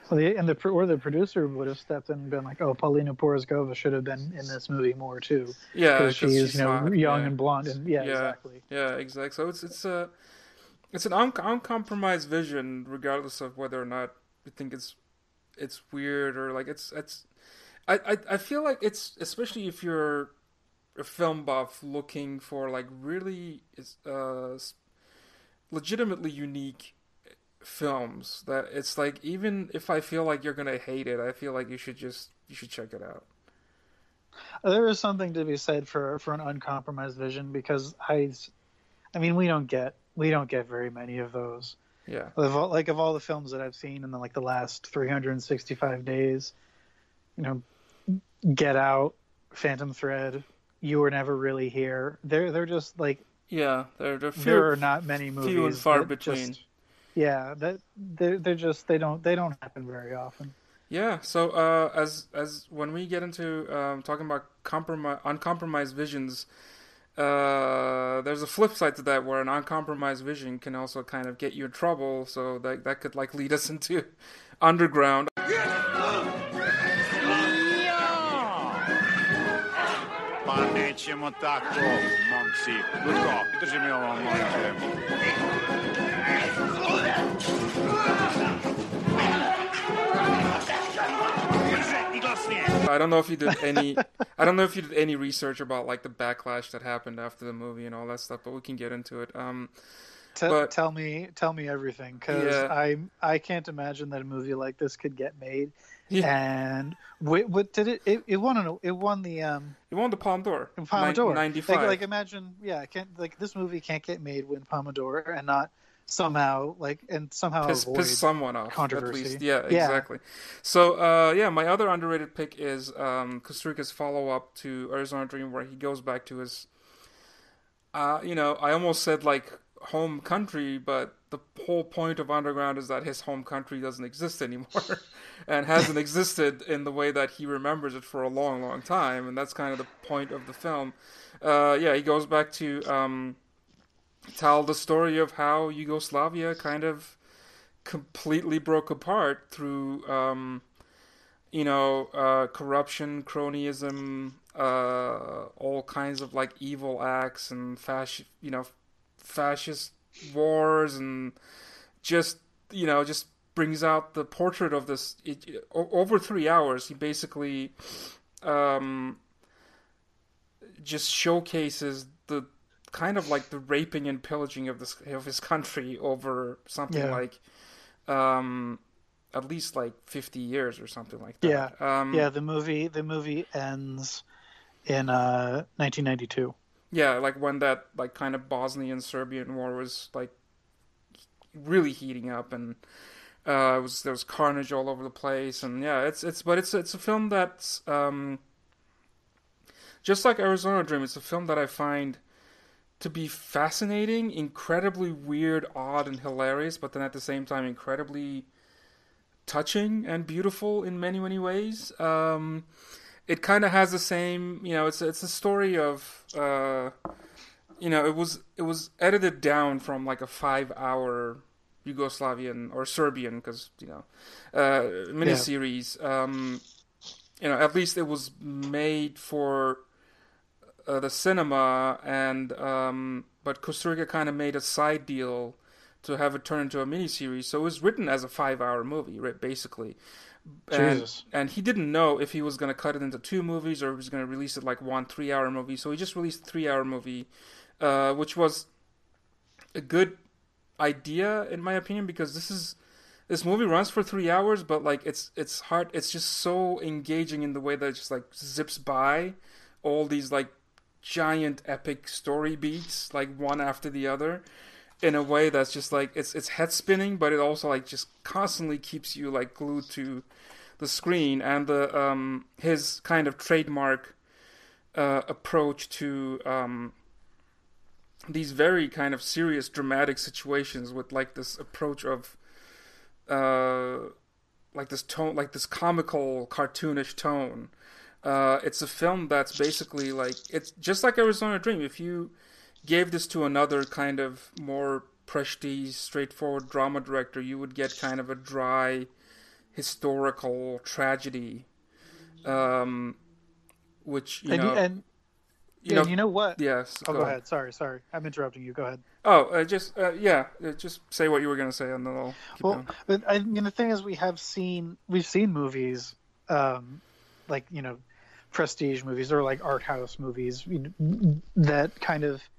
Well, the, and the or the producer would have stepped in and been like, "Oh, Paulina Porizkova should have been in this movie more too, yeah because 'cause she's she's you know not- young yeah. and blonde and yeah, Yeah. exactly." Yeah, exactly. So it's it's a it's an un- uncompromised vision, regardless of whether or not you think it's it's weird or like it's it's. I, I I feel like it's especially if you're a film buff looking for like really uh legitimately unique films that it's like even if I feel like you're gonna hate it, I feel like you should just you should check it out. There is something to be said for for an uncompromised vision because I, I mean, we don't get we don't get very many of those. Yeah. Of all, like of all the films that I've seen in the, like the last 365 days, you know, Get Out, Phantom Thread, You Were Never Really Here. They're they're just like Yeah, they're, they're few, there are not many movies. few and far between. just- yeah, that they're they're just they don't they don't happen very often. Yeah. So uh, as as when we get into um, talking about compromise uncompromised visions, uh, there's a flip side to that where an uncompromised vision can also kind of get you in trouble. So that that could like lead us into underground. Pa nećemo tako, momci. Lutko, drži mi ovo, molim te. Brže i glasnije. I don't know if you did any. I don't know if you did any research about like the backlash that happened after the movie and all that stuff, but we can get into it. Um, T- But- tell me tell me everything because Yeah. I I can't imagine that a movie like this could get made. Yeah. And what, what did it, it? It won an, it won the um you won the Palme d'Or. Palme d'Or. Ninety five. Like, like imagine, yeah, I can't like this movie can't get made win Palme d'Or and not somehow like and somehow piss, piss someone off controversy. at least. Yeah, Yeah. exactly. So uh, yeah, my other underrated pick is um, Kusturica's follow up to Arizona Dream, where he goes back to his. Uh, you know, I almost said like home country, but the whole point of Underground is that his home country doesn't exist anymore, and hasn't existed in the way that he remembers it for a long, long time, and that's kind of the point of the film. Uh, yeah, he goes back to um, tell the story of how Yugoslavia kind of completely broke apart through, um, you know, uh, corruption, cronyism, uh, all kinds of like evil acts and fascist, you know, fascist wars and just you know just brings out the portrait of this it, over three hours. He basically um, just showcases the kind of like the raping and pillaging of this of his country over something Yeah. like um, at least like fifty years or something like that. Yeah, Um, yeah. The movie the movie ends in uh, 1992. Yeah, like when that like kind of Bosnian Serbian war was like really heating up and uh it was there was carnage all over the place and yeah, it's it's but it's it's a film that's um just like Arizona Dream, it's a film that I find to be fascinating, incredibly weird, odd and hilarious, but then at the same time incredibly touching and beautiful in many many ways. Um it kind of has the same, you know, it's it's a story of uh you know, it was it was edited down from like a 5-hour Yugoslavian or Serbian cuz, you know, uh miniseries um you know, at least it was made for uh, the cinema and um but Costa kind of made a side deal to have it turn into a miniseries. So it was written as a 5-hour movie, right, basically and, Jesus. and he didn't know if he was going to cut it into two movies or if he was going to release it like one three hour movie so he just released a three hour movie uh, which was a good idea in my opinion because this is this movie runs for three hours but like it's it's hard it's just so engaging in the way that it just like zips by all these like giant epic story beats like one after the other in a way that's just like it's it's head spinning but it also like just constantly keeps you like glued to the screen and the um his kind of trademark uh approach to um these very kind of serious dramatic situations with like this approach of uh like this tone like this comical cartoonish tone uh it's a film that's basically like it's just like Arizona Dream if you gave this to another kind of more prestige straightforward drama director you would get kind of a dry historical tragedy um which you and know you, and you yeah, know you know what? yes Oh, go ahead. Sorry, sorry. I'm interrupting you. Go ahead. oh uh, just uh, yeah uh, just say what you were gonna say and then i'll Well, going. but I mean, the thing is, we have seen we've seen movies, um, like you know, prestige movies or like art house movies you know, that kind of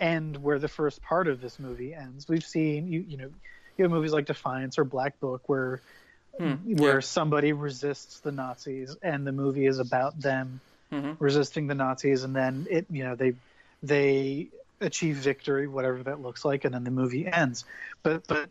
end where the first part of this movie ends. We've seen you you know, you have movies like Defiance or Black Book where Hmm, where yeah. somebody resists the Nazis and the movie is about them Mhm. resisting the Nazis and then it you know they they achieve victory whatever that looks like and then the movie ends but but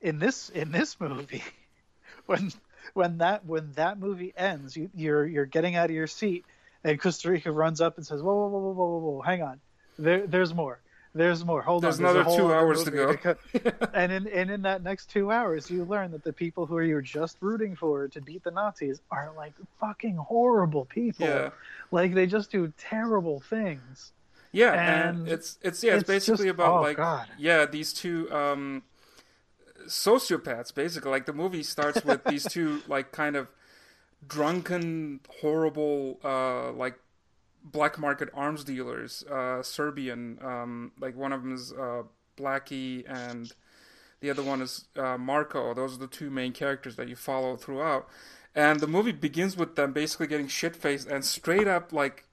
in this in this movie when when that when that movie ends you you're you're getting out of your seat and Kusturica runs up and says whoa whoa whoa whoa whoa whoa, whoa hang on. There there's more. There's more. Hold There's on. There's another two hours to go. co- and in and in that next two hours you learn that the people who you're just rooting for to beat the Nazis are like fucking horrible people. Yeah. like they just do terrible things. Yeah, and, And it's it's yeah, it's, it's basically just- about oh, like God. yeah, these two um sociopaths basically. Like the movie starts with these two like kind of drunken, horrible uh like black market arms dealers, uh Serbian, um like one of them is uh Blackie and the other one is uh, Marco. Those are the two main characters that you follow throughout. And the movie begins with them basically getting shit faced and straight up like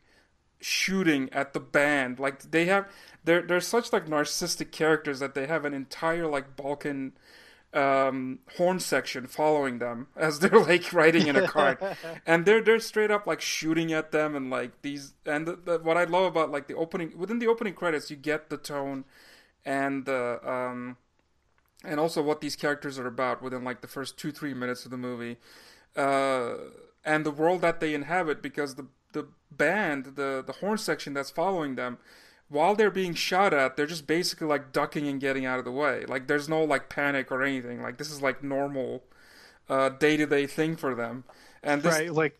shooting at the band. Like they have they're they're such like narcissistic characters that they have an entire like Balkan um horn section following them as they're like riding in a cart and they're they're straight up like shooting at them and like these and the, the, what i love about like the opening within the opening credits you get the tone and the um and also what these characters are about within like the first two three minutes of the movie uh and the world that they inhabit because the the band the the horn section that's following them while they're being shot at they're just basically like ducking and getting out of the way like there's no like panic or anything like this is like normal uh day-to-day thing for them and this right like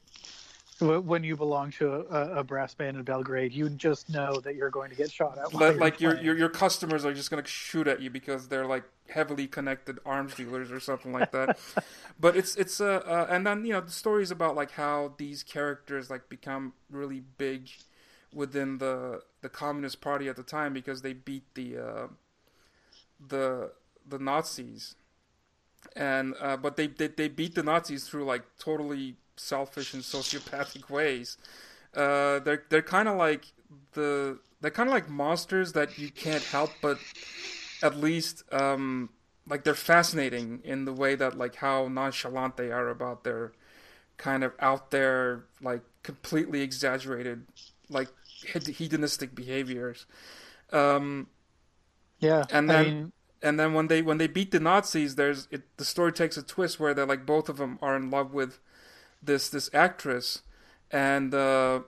When you belong to a, a brass band in Belgrade, you just know that you're going to get shot at. while Like, like your, your your customers are just gonna shoot at you because they're like heavily connected arms dealers or something like that. but it's it's uh, uh and then you know the stories about like how these characters like become really big within the the Communist Party at the time because they beat the uh, the the Nazis, and uh, but they, they they beat the Nazis through like totally selfish and sociopathic ways. Uh, they're they're kind of like the they're kind of like monsters that you can't help but at least um, like they're fascinating in the way that like how nonchalant they are about their kind of out there like completely exaggerated like hedonistic behaviors. Um, yeah, and I then mean, and then when they when they beat the Nazis, there's it, the story takes a twist where they're like both of them are in love with this this actress, and uh,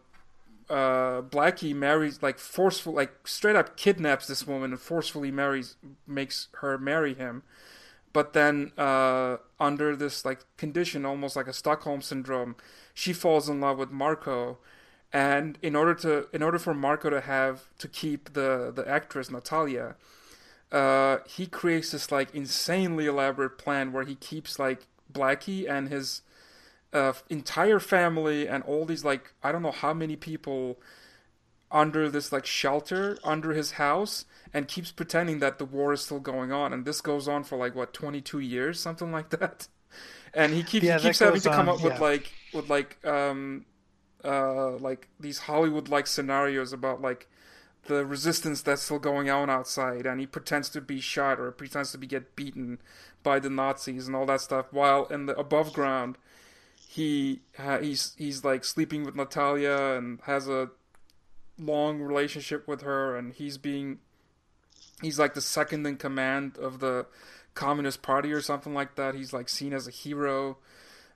uh, Blackie marries like forceful like straight up kidnaps this woman and forcefully marries makes her marry him, but then uh, under this like condition, almost like a Stockholm syndrome, she falls in love with Marco. And in order to, in order for Marco to have to keep the the actress Natalia, uh, he creates this like insanely elaborate plan where he keeps like Blackie and his uh, entire family and all these like I don't know how many people under this like shelter under his house and keeps pretending that the war is still going on. And this goes on for like what 22 years? Something like that. And he keeps Yeah, he keeps having to come on, up with like with like um uh like these Hollywood like scenarios about like the resistance that's still going on outside and he pretends to be shot or pretends to be get beaten by the Nazis and all that stuff while in the above ground he ha- he's he's like sleeping with Natalia and has a long relationship with her and he's being he's like the second in command of the communist party or something like that. He's like seen as a hero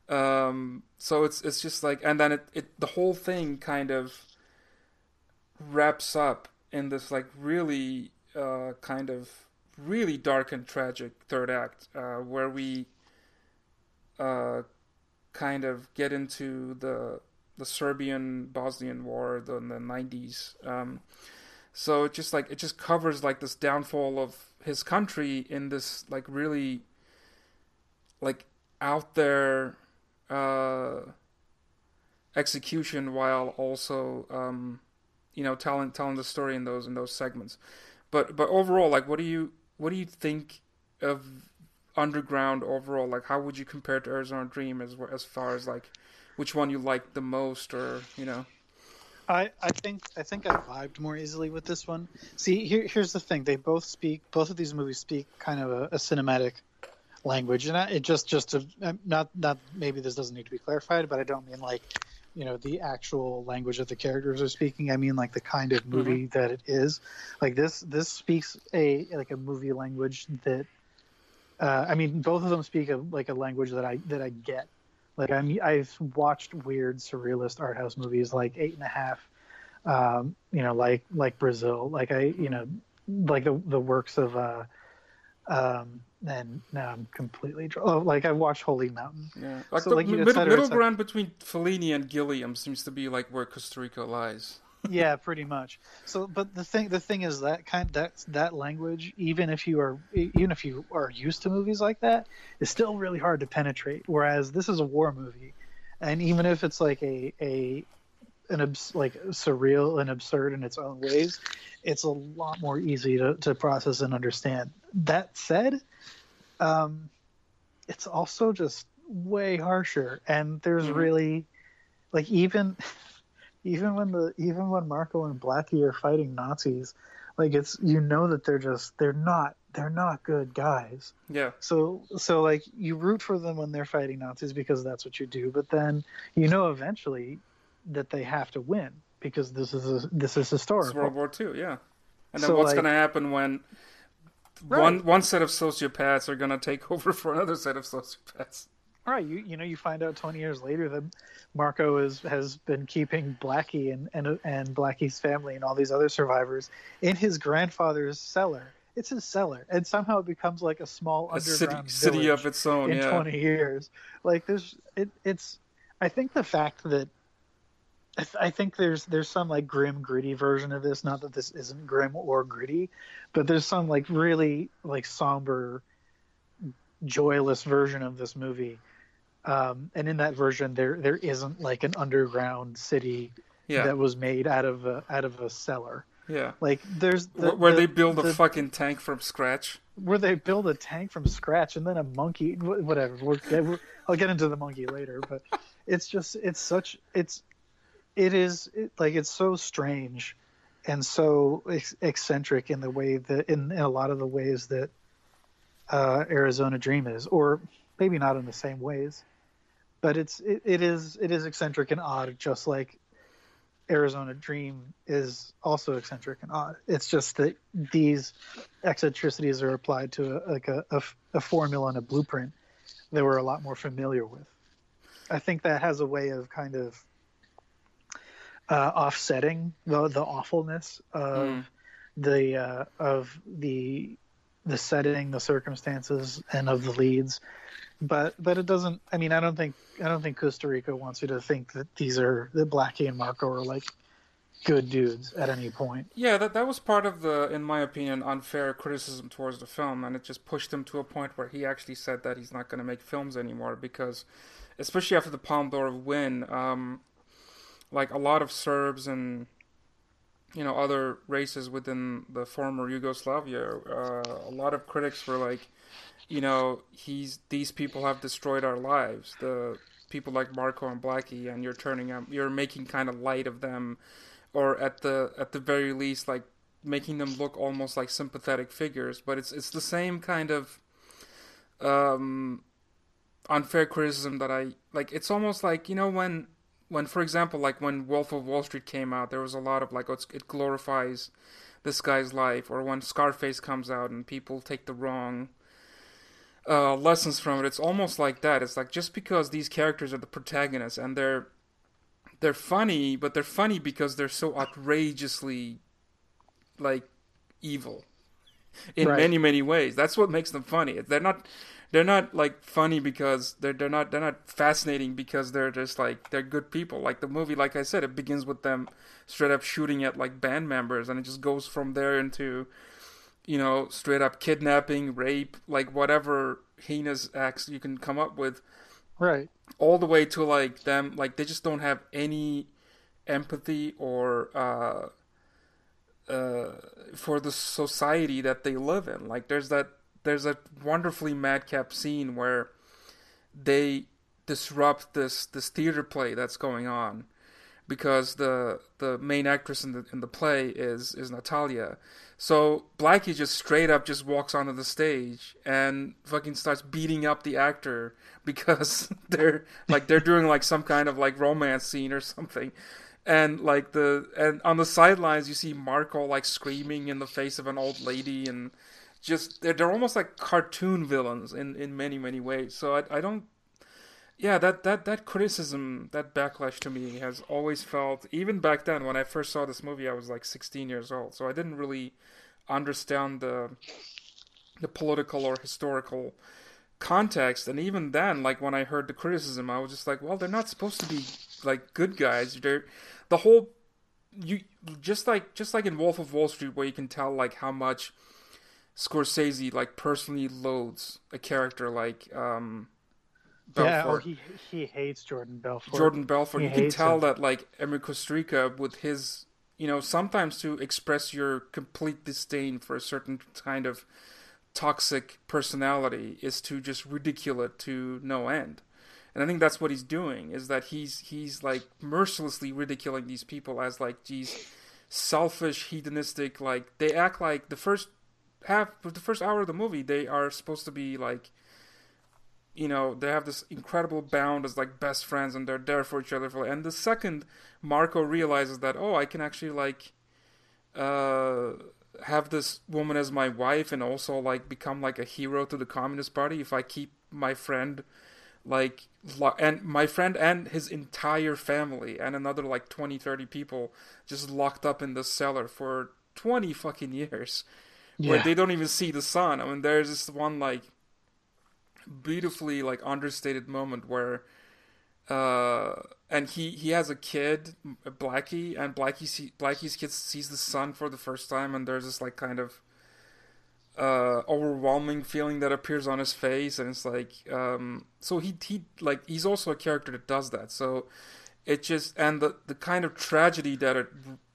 um so it's it's just like and then it, it the whole thing kind of wraps up in this like really uh kind of really dark and tragic third act uh where we uh kind of get into the the Serbian Bosnian war in the 90s um so it just like it just covers like this downfall of his country in this like really like out there uh execution while also um you know telling telling the story in those in those segments but but overall like what do you what do you think of underground overall like how would you compare to arizona dream as as far as like which one you like the most or you know I, I think I think I vibed more easily with this one. See, here, here's the thing: they both speak. Both of these movies speak kind of a, a cinematic language, and I, it just just to, not not maybe this doesn't need to be clarified, but I don't mean like you know the actual language that the characters are speaking. I mean like the kind of movie that it is. Like this this speaks a like a movie language that. Uh, I mean, both of them speak a, like a language that I that I get. Like I'm, I've watched weird surrealist art house movies like Eight and a Half, um, you know, like like Brazil, like I, you know, like the the works of, uh, um, and now I'm completely oh, like I watched Holy Mountain. yeah like So, the like, you- middle, cetera, middle ground between Fellini and Gilliam seems to be like where Kusturica lies yeah, pretty much. So, but the thing the thing is that kind that that language, even if you are even if you are used to movies like that, is still really hard to penetrate. Whereas this is a war movie, and even if it's like a a an abs- like surreal and absurd in its own ways, it's a lot more easy to, to process and understand. That said, um, it's also just way harsher, and there's Mhm. really like even even when the even when Marco and Blackie are fighting Nazis, like it's you know that they're just they're not they're not good guys. yeah So so like you root for them when they're fighting Nazis because that's what you do, but then you know eventually that they have to win because this is a, this is it's historical. World War II yeah and then So, what's like- gonna happen when Right. one one set of sociopaths are gonna take over for another set of sociopaths Right, you you know you find out 20 years later that Marco is has been keeping Blackie and and and Blackie's family and all these other survivors in his grandfather's cellar. It's his cellar, and somehow it becomes like a small a city underground city village of its own in yeah 20 years. Like there's it it's I think the fact that I, th- I think there's there's some like grim gritty version of this. Not that this isn't grim or gritty, but there's some like really like somber, joyless version of this movie. Um, and in that version, there there isn't like an underground city Yeah. that was made out of a out of a cellar. Yeah. Like there's the, Wh- where the- they build a fucking tank from scratch. where they build a tank from scratch and then a monkey whatever we'll, i'll get into the monkey later but it's just it's such it's it is it, like it's so strange and so eccentric in the way that in, in a lot of the ways that uh, arizona dream is or maybe not in the same ways but it's it, it is it is eccentric and odd just like Arizona Dream is also eccentric and odd. It's just that these eccentricities are applied to a, like a, a, a formula and a blueprint that we're a lot more familiar with. I think that has a way of kind of uh, offsetting the the awfulness of Mm. the uh, of the the setting, the circumstances, and of the leads. But but it doesn't. I mean, I don't think I don't think Kusturica wants you to think that these are that Blackie and Marco are like good dudes at any point. Yeah, that that was part of the, in my opinion, unfair criticism towards the film, and it just pushed him to a point where he actually said that he's not going to make films anymore because, especially after the Palme d'Or win, um, like a lot of Serbs and you know other races within the former Yugoslavia, uh, a lot of critics were like, you know, he's these people have destroyed our lives. The people like Marco and Blackie, and you're turning them, you're making kind of light of them or at the at the very least like making them look almost like sympathetic figures but it's it's the same kind of um unfair criticism that I like it's almost like you know when when for example like when Wolf of Wall Street came out there was a lot of like oh, it's, it glorifies this guy's life or when Scarface comes out and people take the wrong uh, lessons from it it's almost like that it's like just because these characters are the protagonists and they're they're funny, but they're funny because they're so outrageously like evil in Right. many many ways. That's what makes them funny. They're not they're not like funny because they're they're not they're not fascinating because they're just like they're good people. Like the movie, like I said, it begins with them straight up shooting at like band members, and it just goes from there into you know straight up kidnapping, rape, like whatever heinous acts you can come up with Right. all the way to like them like they just don't have any empathy or uh uh for the society that they live in like there's that there's a wonderfully madcap scene where they disrupt this this theater play that's going on because the the main actress in the in the play is is Natalia. So Blackie just straight up just walks onto the stage and fucking starts beating up the actor because they're like they're doing like some kind of like romance scene or something. And like the and on the sidelines you see Marco like screaming in the face of an old lady and just they're, they're almost like cartoon villains in in many many ways. So I I don't yeah, that, that, that criticism, that backlash to me has always felt, even back then when I first saw this movie, I was like 16 years old, so I didn't really understand the the political or historical context. And even then, like when I heard the criticism, I was just like, well, they're not supposed to be like good guys. They're the whole you just like just like in Wolf of Wall Street, where you can tell like how much Scorsese like personally loads a character like um Yeah. Oh, he he hates Jordan Belfort. Jordan Belfort. He you can tell him. that like Emir Kusturica with his you know sometimes to express your complete disdain for a certain kind of toxic personality is to just ridicule it to no end. And I think that's what he's doing is that he's he's like mercilessly ridiculing these people as like these selfish hedonistic like they act like the first half the first hour of the movie they are supposed to be like you know they have this incredible bound as like best friends and they're there for each other for and the second marco realizes that oh i can actually like uh have this woman as my wife and also like become like a hero to the communist party if i keep my friend like and my friend and his entire family and another like 20 30 people just locked up in the cellar for 20 fucking years where Yeah. they don't even see the sun i mean there's this one like beautifully like understated moment where uh, and he he has a kid, Blackie, and Blackie see, Blackie's kid sees the sun for the first time, and there's this like kind of uh, overwhelming feeling that appears on his face, and it's like um, so he he like he's also a character that does that. So it just and the the kind of tragedy that it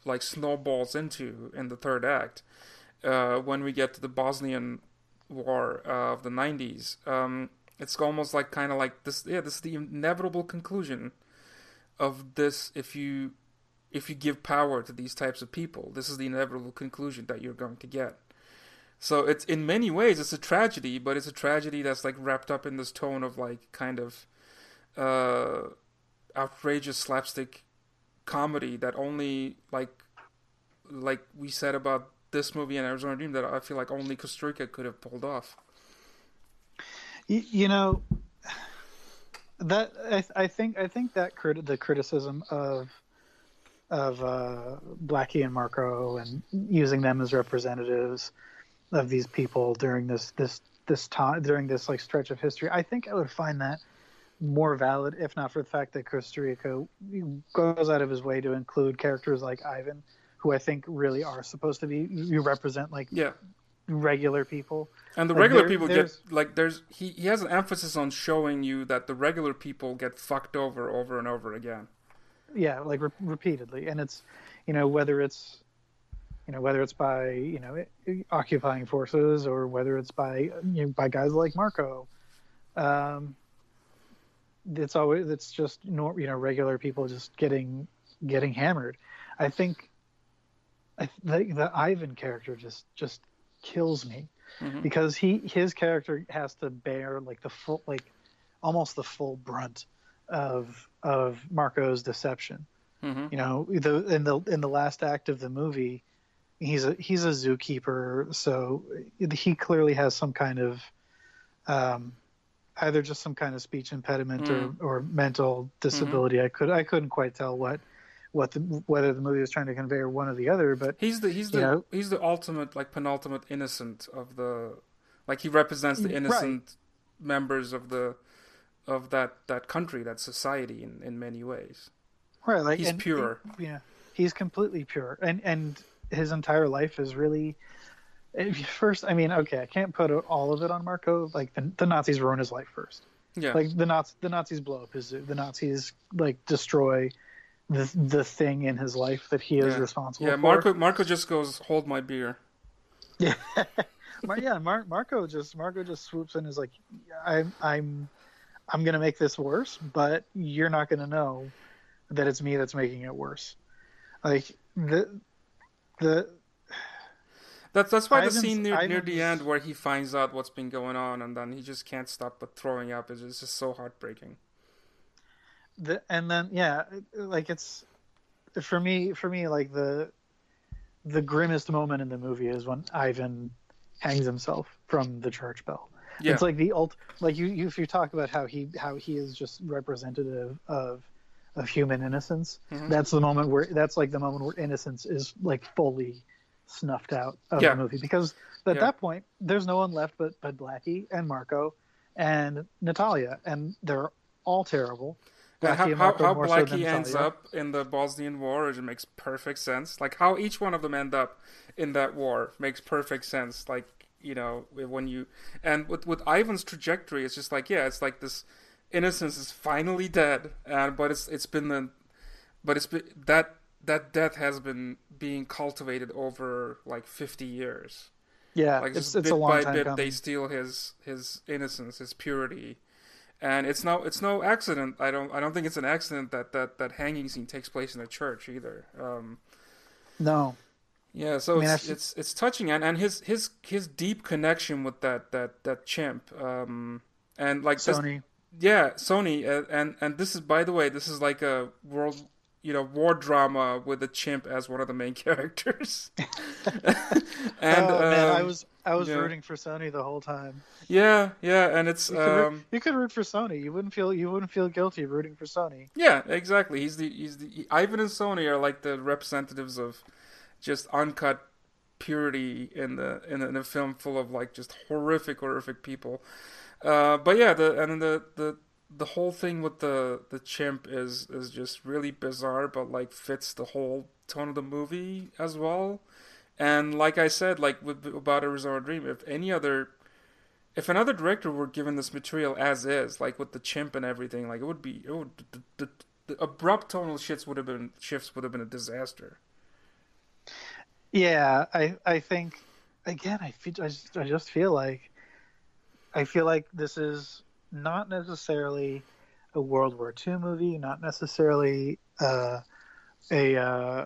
like snowballs into in the third act uh, when we get to the Bosnian War uh, of the '90s. Um, it's almost like kind of like this. Yeah, this is the inevitable conclusion of this. If you if you give power to these types of people, this is the inevitable conclusion that you're going to get. So it's in many ways it's a tragedy, but it's a tragedy that's like wrapped up in this tone of like kind of uh, outrageous slapstick comedy that only like like we said about this movie and Arizona Dream that I feel like only Kusturica could have pulled off. You, you know that I, I think I think that crit- the criticism of of uh, Blackie and Marco and using them as representatives of these people during this this this time during this like stretch of history. I think I would find that more valid if not for the fact that Kusturica goes out of his way to include characters like Ivan, who I think really are supposed to be you represent like yeah regular people. And the Like, regular there- people there's- get like there's he he has an emphasis on showing you that the regular people get fucked over over and over again. yeah like re- repeatedly and it's you know whether it's you know whether it's by you know occupying forces or whether it's by you know, by guys like marco um it's always it's just nor you know regular people just getting getting hammered i think I, the, the ivan character just just kills me Mhm. because he his character has to bear like the full like almost the full brunt of of Marco's deception. Mhm. You know, the in the in the last act of the movie, he's a he's a zookeeper, so he clearly has some kind of um, either just some kind of speech impediment Mm. or, or mental disability. I could I couldn't quite tell what what the whether the movie was trying to convey or one or the other, but He's the he's the know? he's the ultimate like penultimate innocent of the like he represents the mm, Right. innocent members of the of that that country that society in in many ways. right like He's and- pure. yeah he's completely pure and and his entire life is really eh, first i mean okay i can't put all of it on marco like the, the nazis ruin his life first Yeah. like the Nazis, the nazis blow up his zoo the nazis like destroy the the thing in his life that he is yeah. responsible Yeah, for Marco Marco just goes hold my beer. Mar- yeah Mar- marco just marco just swoops in and is like i'm i'm i'm gonna make this worse but you're not gonna know that it's me that's making it worse like the the That's that's why Ivan's- the scene near near the end where he finds out what's been going on and then he just can't stop but throwing up is just so heartbreaking. The and then yeah like it's for me for me like the the grimmest moment in the movie is when ivan hangs himself from the church bell Yeah. it's like the ult like you, you if you talk about how he how he is just representative of of human innocence Mhm. that's the moment where that's like the moment where innocence is like fully snuffed out of Yeah. the movie because at Yeah. that point there's no one left but but blackie and marco and natalia and they're all terrible How, Blackie and how, Marco how Blackie ends Talia. up in the Bosnian War, it makes perfect sense. Like how each one of them end up in that war makes perfect sense. Like you know when you and with with Ivan's trajectory, it's just like yeah, it's like this innocence is finally dead, and but it's it's been the but it's been that that death has been being cultivated over like fifty years. Yeah, like it's it's bit a long by time bit coming. they steal his his innocence, his purity, and it's no it's no accident. I don't I don't think it's an accident that that that hanging scene takes place in a church either. Um, No, yeah, so I mean, it's, it's it's touching and and his his his deep connection with that that that chimp, um, and like this- Sony. yeah, Sony, uh, and and this is by the way, this is like a world, you know, war drama with a chimp as one of the main characters. and oh man, I um, was I was yeah. rooting for Sony the whole time. yeah, yeah, and it's You could, root- um, you could root for Sony. You wouldn't feel you wouldn't feel guilty rooting for Sony. yeah, exactly. He's the he's the Ivan and Sony are like the representatives of just uncut purity in the in a, in a film full of like just horrific horrific people. Uh, but yeah, the and then the the the whole thing with the the chimp is is just really bizarre, but like fits the whole tone of the movie as well. And like I said, like with about Arizona Dream, if any other, if another director were given this material as is, like with the chimp and everything, like it would be, it would the, the, the abrupt tonal shifts would have been shifts would have been a disaster. Yeah, I I think again I feel I just, I just feel like I feel like this is not necessarily a World War II movie, not necessarily uh, a uh,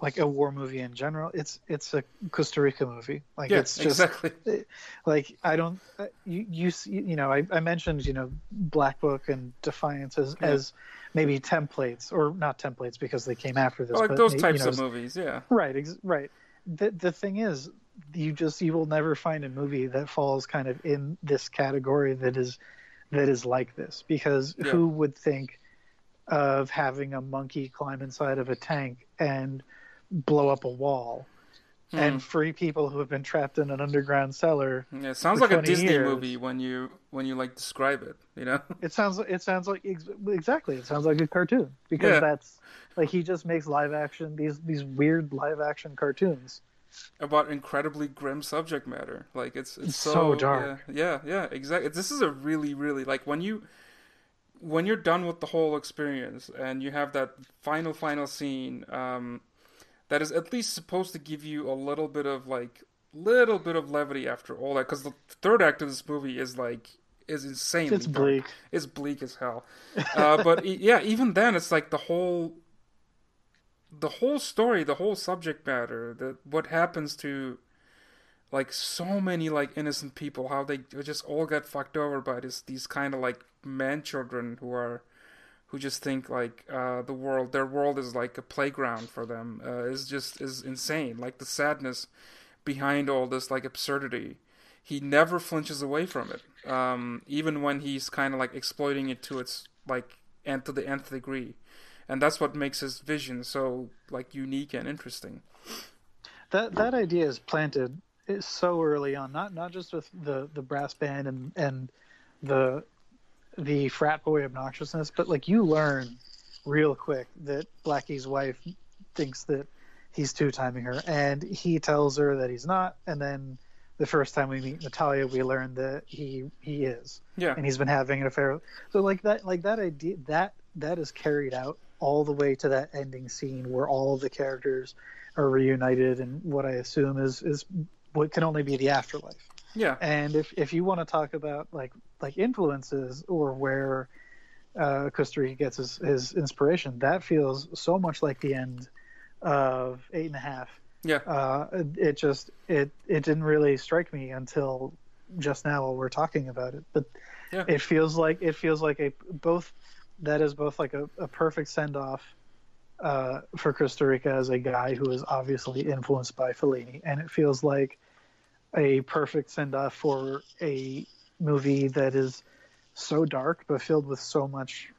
like a war movie in general. It's it's a Kusturica movie. Like yeah, it's just exactly. like I don't uh, you you you know I, I mentioned you know Black Book and Defiance as, Yeah. as maybe templates or not templates because they came after this. like but those you types know, of movies, yeah. Right, ex- right. The the thing is, you just you will never find a movie that falls kind of in this category that is that is like this because Yeah. who would think of having a monkey climb inside of a tank and blow up a wall Hmm. and free people who have been trapped in an underground cellar Yeah, it sounds like a Disney years. movie when you when you like describe it, you know. it sounds it sounds like exactly it sounds like a cartoon because Yeah. that's like he just makes live action these these weird live action cartoons about incredibly grim subject matter. Like it's it's, It's so dark. Yeah, yeah, yeah, exactly. This is a really, really like when you when you're done with the whole experience and you have that final, final scene um, that is at least supposed to give you a little bit of like little bit of levity after all that because the third act of this movie is like is insane. It's bleak. It's bleak as hell. Uh, but yeah, even then, it's like the whole the whole story, the whole subject matter, that what happens to like so many like innocent people, how they just all get fucked over by this these kind of like man children who are who just think like uh, the world, their world is like a playground for them. Uh, is just is insane. Like the sadness behind all this like absurdity. He never flinches away from it, um, even when he's kind of like exploiting it to its like and to the nth degree, and that's what makes his vision so like unique and interesting. that that idea is planted eh, so early on not not just with the the brass band and and the the frat boy obnoxiousness but like you learn real quick that blackie's wife thinks that he's two timing her and he tells her that he's not and then the first time we meet natalia we learn that he he is Yeah, and he's been having an affair so like that like that idea that that is carried out all the way to that ending scene where all of the characters are reunited and what i assume is is what can only be the afterlife yeah, and if if you want to talk about like like influences or where uh, Kusturica gets his, his inspiration, that feels so much like the end of Eight and a Half. yeah. Uh, it, it just it it didn't really strike me until just now while we're talking about it. But Yeah. it feels like it feels like a both that is both like a, a perfect send off uh, for Kusturica as a guy who is obviously influenced by Fellini, and it feels like a perfect send off for a movie that is so dark but filled with so much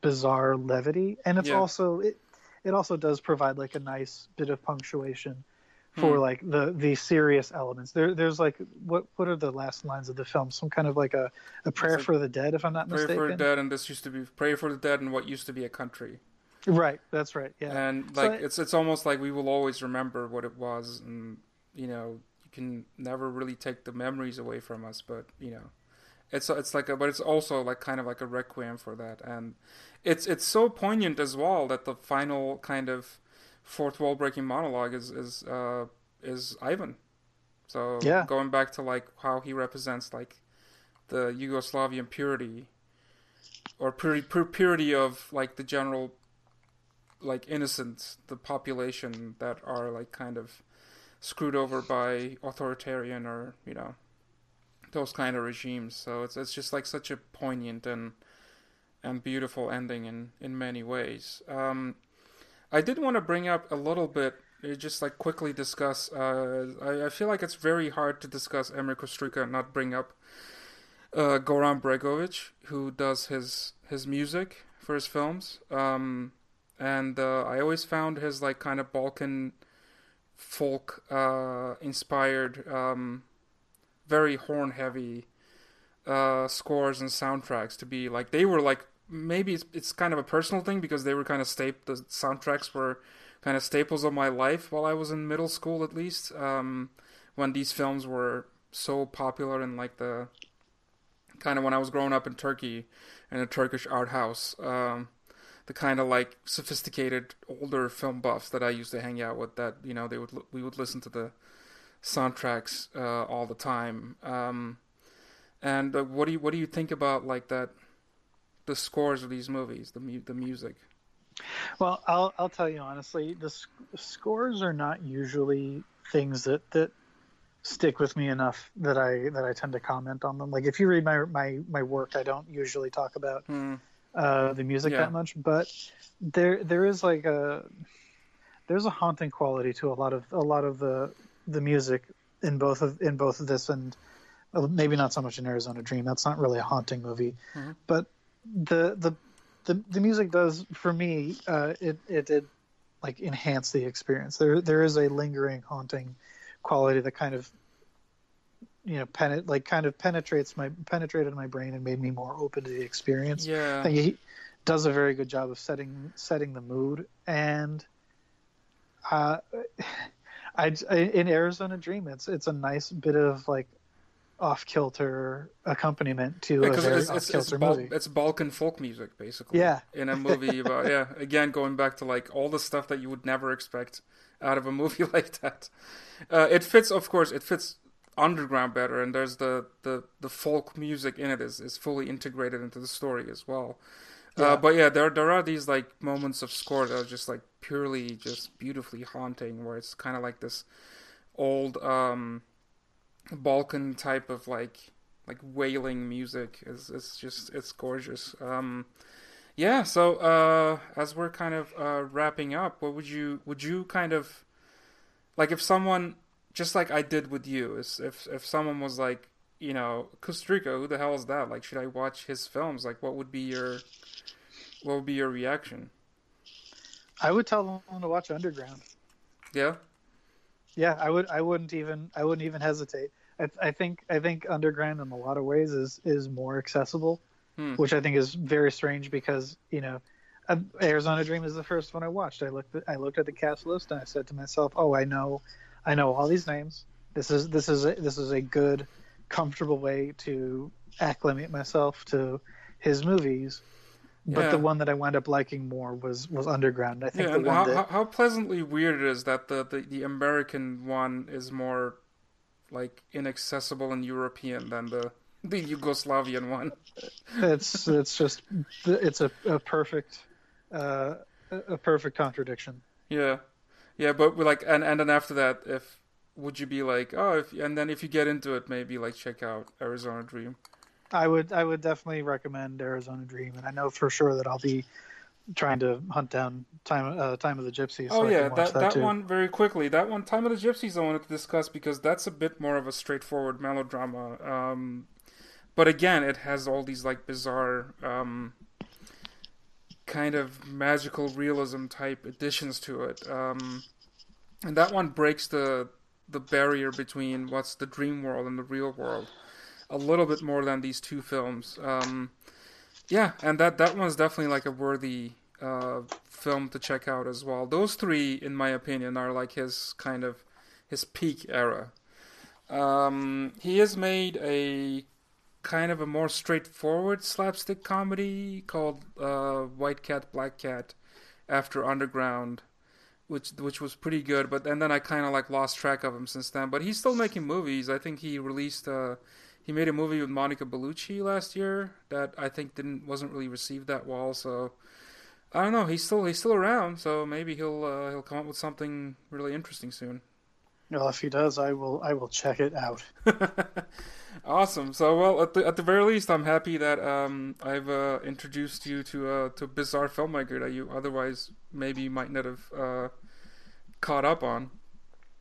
bizarre levity, and it's Yeah. also it it also does provide like a nice bit of punctuation for Hmm. like the the serious elements. There there's like what what are the last lines of the film? Some kind of like a, a prayer like- for the dead, if I'm not Pray mistaken. for the dead, and this used to be pray for the dead, and what used to be a country. Right, that's right. Yeah. and So like I- it's it's almost like we will always remember what it was and you know you can never really take the memories away from us but you know it's it's like a but it's also like kind of like a requiem for that and it's it's so poignant as well that the final kind of fourth wall breaking monologue is is uh is Ivan. So Yeah. going back to like how he represents like the Yugoslavian purity or purity, pur- purity of like the general like innocent the population that are like kind of screwed over by authoritarian or you know those kind of regimes. So it's it's just like such a poignant and and beautiful ending in in many ways. Um i did want to bring up a little bit uh, just like quickly discuss uh i, I feel like it's very hard to discuss Emir Kusturica and not bring up uh Goran Bregovic who does his his music for his films. Um and uh, I always found his like kind of Balkan folk uh, inspired, um, very horn heavy uh, scores and soundtracks to be like they were like maybe it's, it's kind of a personal thing because they were kind of staple the soundtracks were kind of staples of my life while I was in middle school at least um, when these films were so popular and like the kind of when I was growing up in Turkey in a Turkish art house um, the kind of like sophisticated older film buffs that I used to hang out with that you know they would we would listen to the soundtracks uh, all the time um, and uh, what do you what do you think about like that the scores of these movies the mu- the music Well, I'll I'll tell you honestly, the sc- scores are not usually things that that stick with me enough that I that I tend to comment on them. Like if you read my my my work, I don't usually talk about Hmm. uh, the music Yeah. that much, but there there is like a there's a haunting quality to a lot of a lot of the the music in both of in both of this and maybe not so much in Arizona Dream. That's not really a haunting movie, Mhm. but the the the, the music does for me uh, it it did like enhance the experience. There there is a lingering haunting quality that kind of you know pen like kind of penetrates my penetrated my brain and made me more open to the experience. yeah he does a very good job of setting setting the mood and uh I, I in Arizona Dream it's it's a nice bit of like off kilter accompaniment to a very it's off kilter Bal- movie. it's Balkan folk music basically. Yeah. In a movie about yeah, again going back to like all the stuff that you would never expect out of a movie like that. Uh, it fits, of course, it fits underground better, and there's the the the folk music in it is is fully integrated into the story as well. Yeah. Uh, but yeah, there there are these like moments of score that are just like purely just beautifully haunting, where it's kind of like this old um Balkan type of like like wailing music is it's just it's gorgeous. Um yeah, so uh as we're kind of uh wrapping up, what would you would you kind of like if someone just like I did with you, is if if someone was like, you know, Costa who the hell is that? Like should I watch his films? Like what would be your what would be your reaction? I would tell them to watch Underground. Yeah? Yeah, I would. I wouldn't even. I wouldn't even hesitate. I, I think. I think Underground in a lot of ways is is more accessible, Hmm. which I think is very strange because you know, uh, Arizona Dream is the first one I watched. I looked. At, I looked at the cast list and I said to myself, "Oh, I know, I know all these names. This is this is a, this is a good, comfortable way to acclimate myself to his movies." But Yeah. the one that I wound up liking more was was Underground. I think Yeah, the one how, that how, pleasantly weird it is that the, the, the American one is more like inaccessible and European than the the Yugoslavian one. it's it's just it's a, a perfect uh, a perfect contradiction. Yeah, yeah, but we like and and then after that, if would you be like oh, if and then if you get into it, maybe like check out Arizona Dream. I would I would definitely recommend Arizona Dream, and I know for sure that I'll be trying to hunt down time uh, time of the Gypsies. so oh yeah, that that, too. one very quickly. That one, Time of the Gypsies, I wanted to discuss because that's a bit more of a straightforward melodrama. Um, but again, it has all these like bizarre, um, kind of magical realism type additions to it. Um, and that one breaks the the barrier between what's the dream world and the real world a little bit more than these two films. Um, yeah, and that that one's definitely like a worthy uh, film to check out as well. Those three, in my opinion, are like his kind of his peak era. Um, he has made a kind of a more straightforward slapstick comedy called uh, White Cat, Black Cat after Underground, which which was pretty good. But and then I kind of like lost track of him since then. But he's still making movies. I think he released uh, he made a movie with Monica Bellucci last year that I think didn't wasn't really received that well. So I don't know. He's still he's still around. So maybe he'll uh, he'll come up with something really interesting soon. Well, if he does, I will I will check it out. Awesome. So, well, at the at the very least, I'm happy that um, I've uh, introduced you to uh, to a bizarre filmmaker that you otherwise maybe might not have uh, caught up on.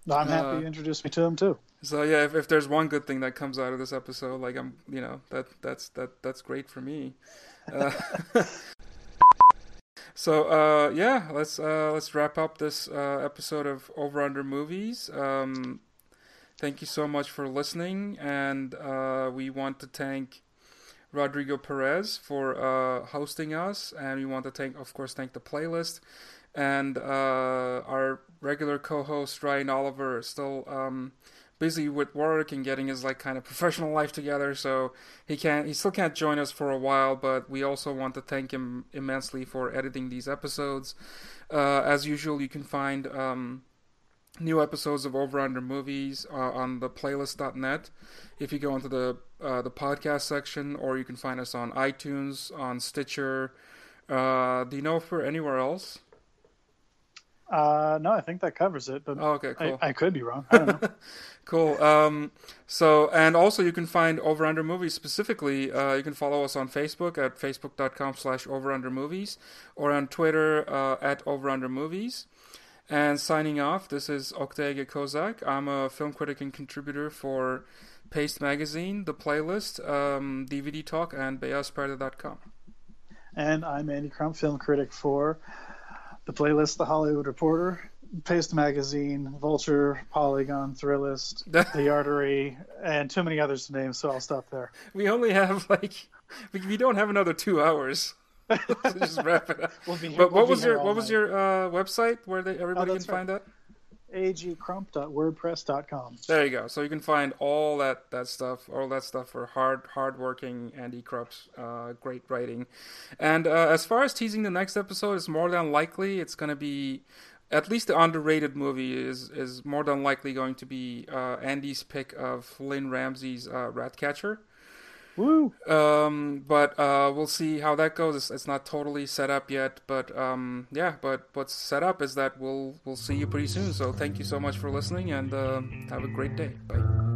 I'm happy Uh, you introduced me to him too. So yeah, if, if there's one good thing that comes out of this episode, like I'm, you know, that that's that that's great for me. Uh, so uh, yeah, let's uh, let's wrap up this uh, episode of Over Under Movies. Um, thank you so much for listening, and uh, we want to thank Rodrigo Perez for uh, hosting us, and we want to thank, of course, thank the playlist and our regular co-host Ryan Oliver still um, busy with work and getting his like kind of professional life together, so he can't he still can't join us for a while. But we also want to thank him immensely for editing these episodes. Uh, as usual, you can find. Um, new episodes of Over Under Movies uh, on the playlist.net. If you go into the uh, the podcast section, or you can find us on iTunes, on Stitcher. Uh, do you know if we're anywhere else? Uh, no, I think that covers it, but oh, okay, cool. I, I, could be wrong. I don't know. cool. Um, so, and also you can find Over Under Movies specifically. Uh, you can follow us on Facebook at facebook.com slash Over Under Movies or on Twitter uh, at Over Under Movies. And signing off, this is Oktay Kozak. I'm a film critic and contributor for Paste Magazine, The Playlist, um, DVD Talk, and Beyazperde.com. And I'm Andy Crump, film critic for the playlist, The Hollywood Reporter, Paste Magazine, Vulture, Polygon, Thrillist, The Artery, and too many others to name, so I'll stop there. We only have like we don't have another two hours. just wrap it up. We'll here, but what we'll was your what night. was your uh, website where they, everybody oh, can right. find that? agcrump.wordpress.com. There you go. So you can find all that, that stuff, all that stuff for hard hardworking Andy Crump's uh, great writing. And uh, as far as teasing the next episode, it's more than likely it's going to be at least the underrated movie is is more than likely going to be uh, Andy's pick of Lynne Ramsay's uh, Ratcatcher. Woo! Um, but uh, we'll see how that goes. It's, it's not totally set up yet, but um, yeah. But what's set up is that we'll we'll see you pretty soon. So thank you so much for listening, and uh, have a great day. Bye.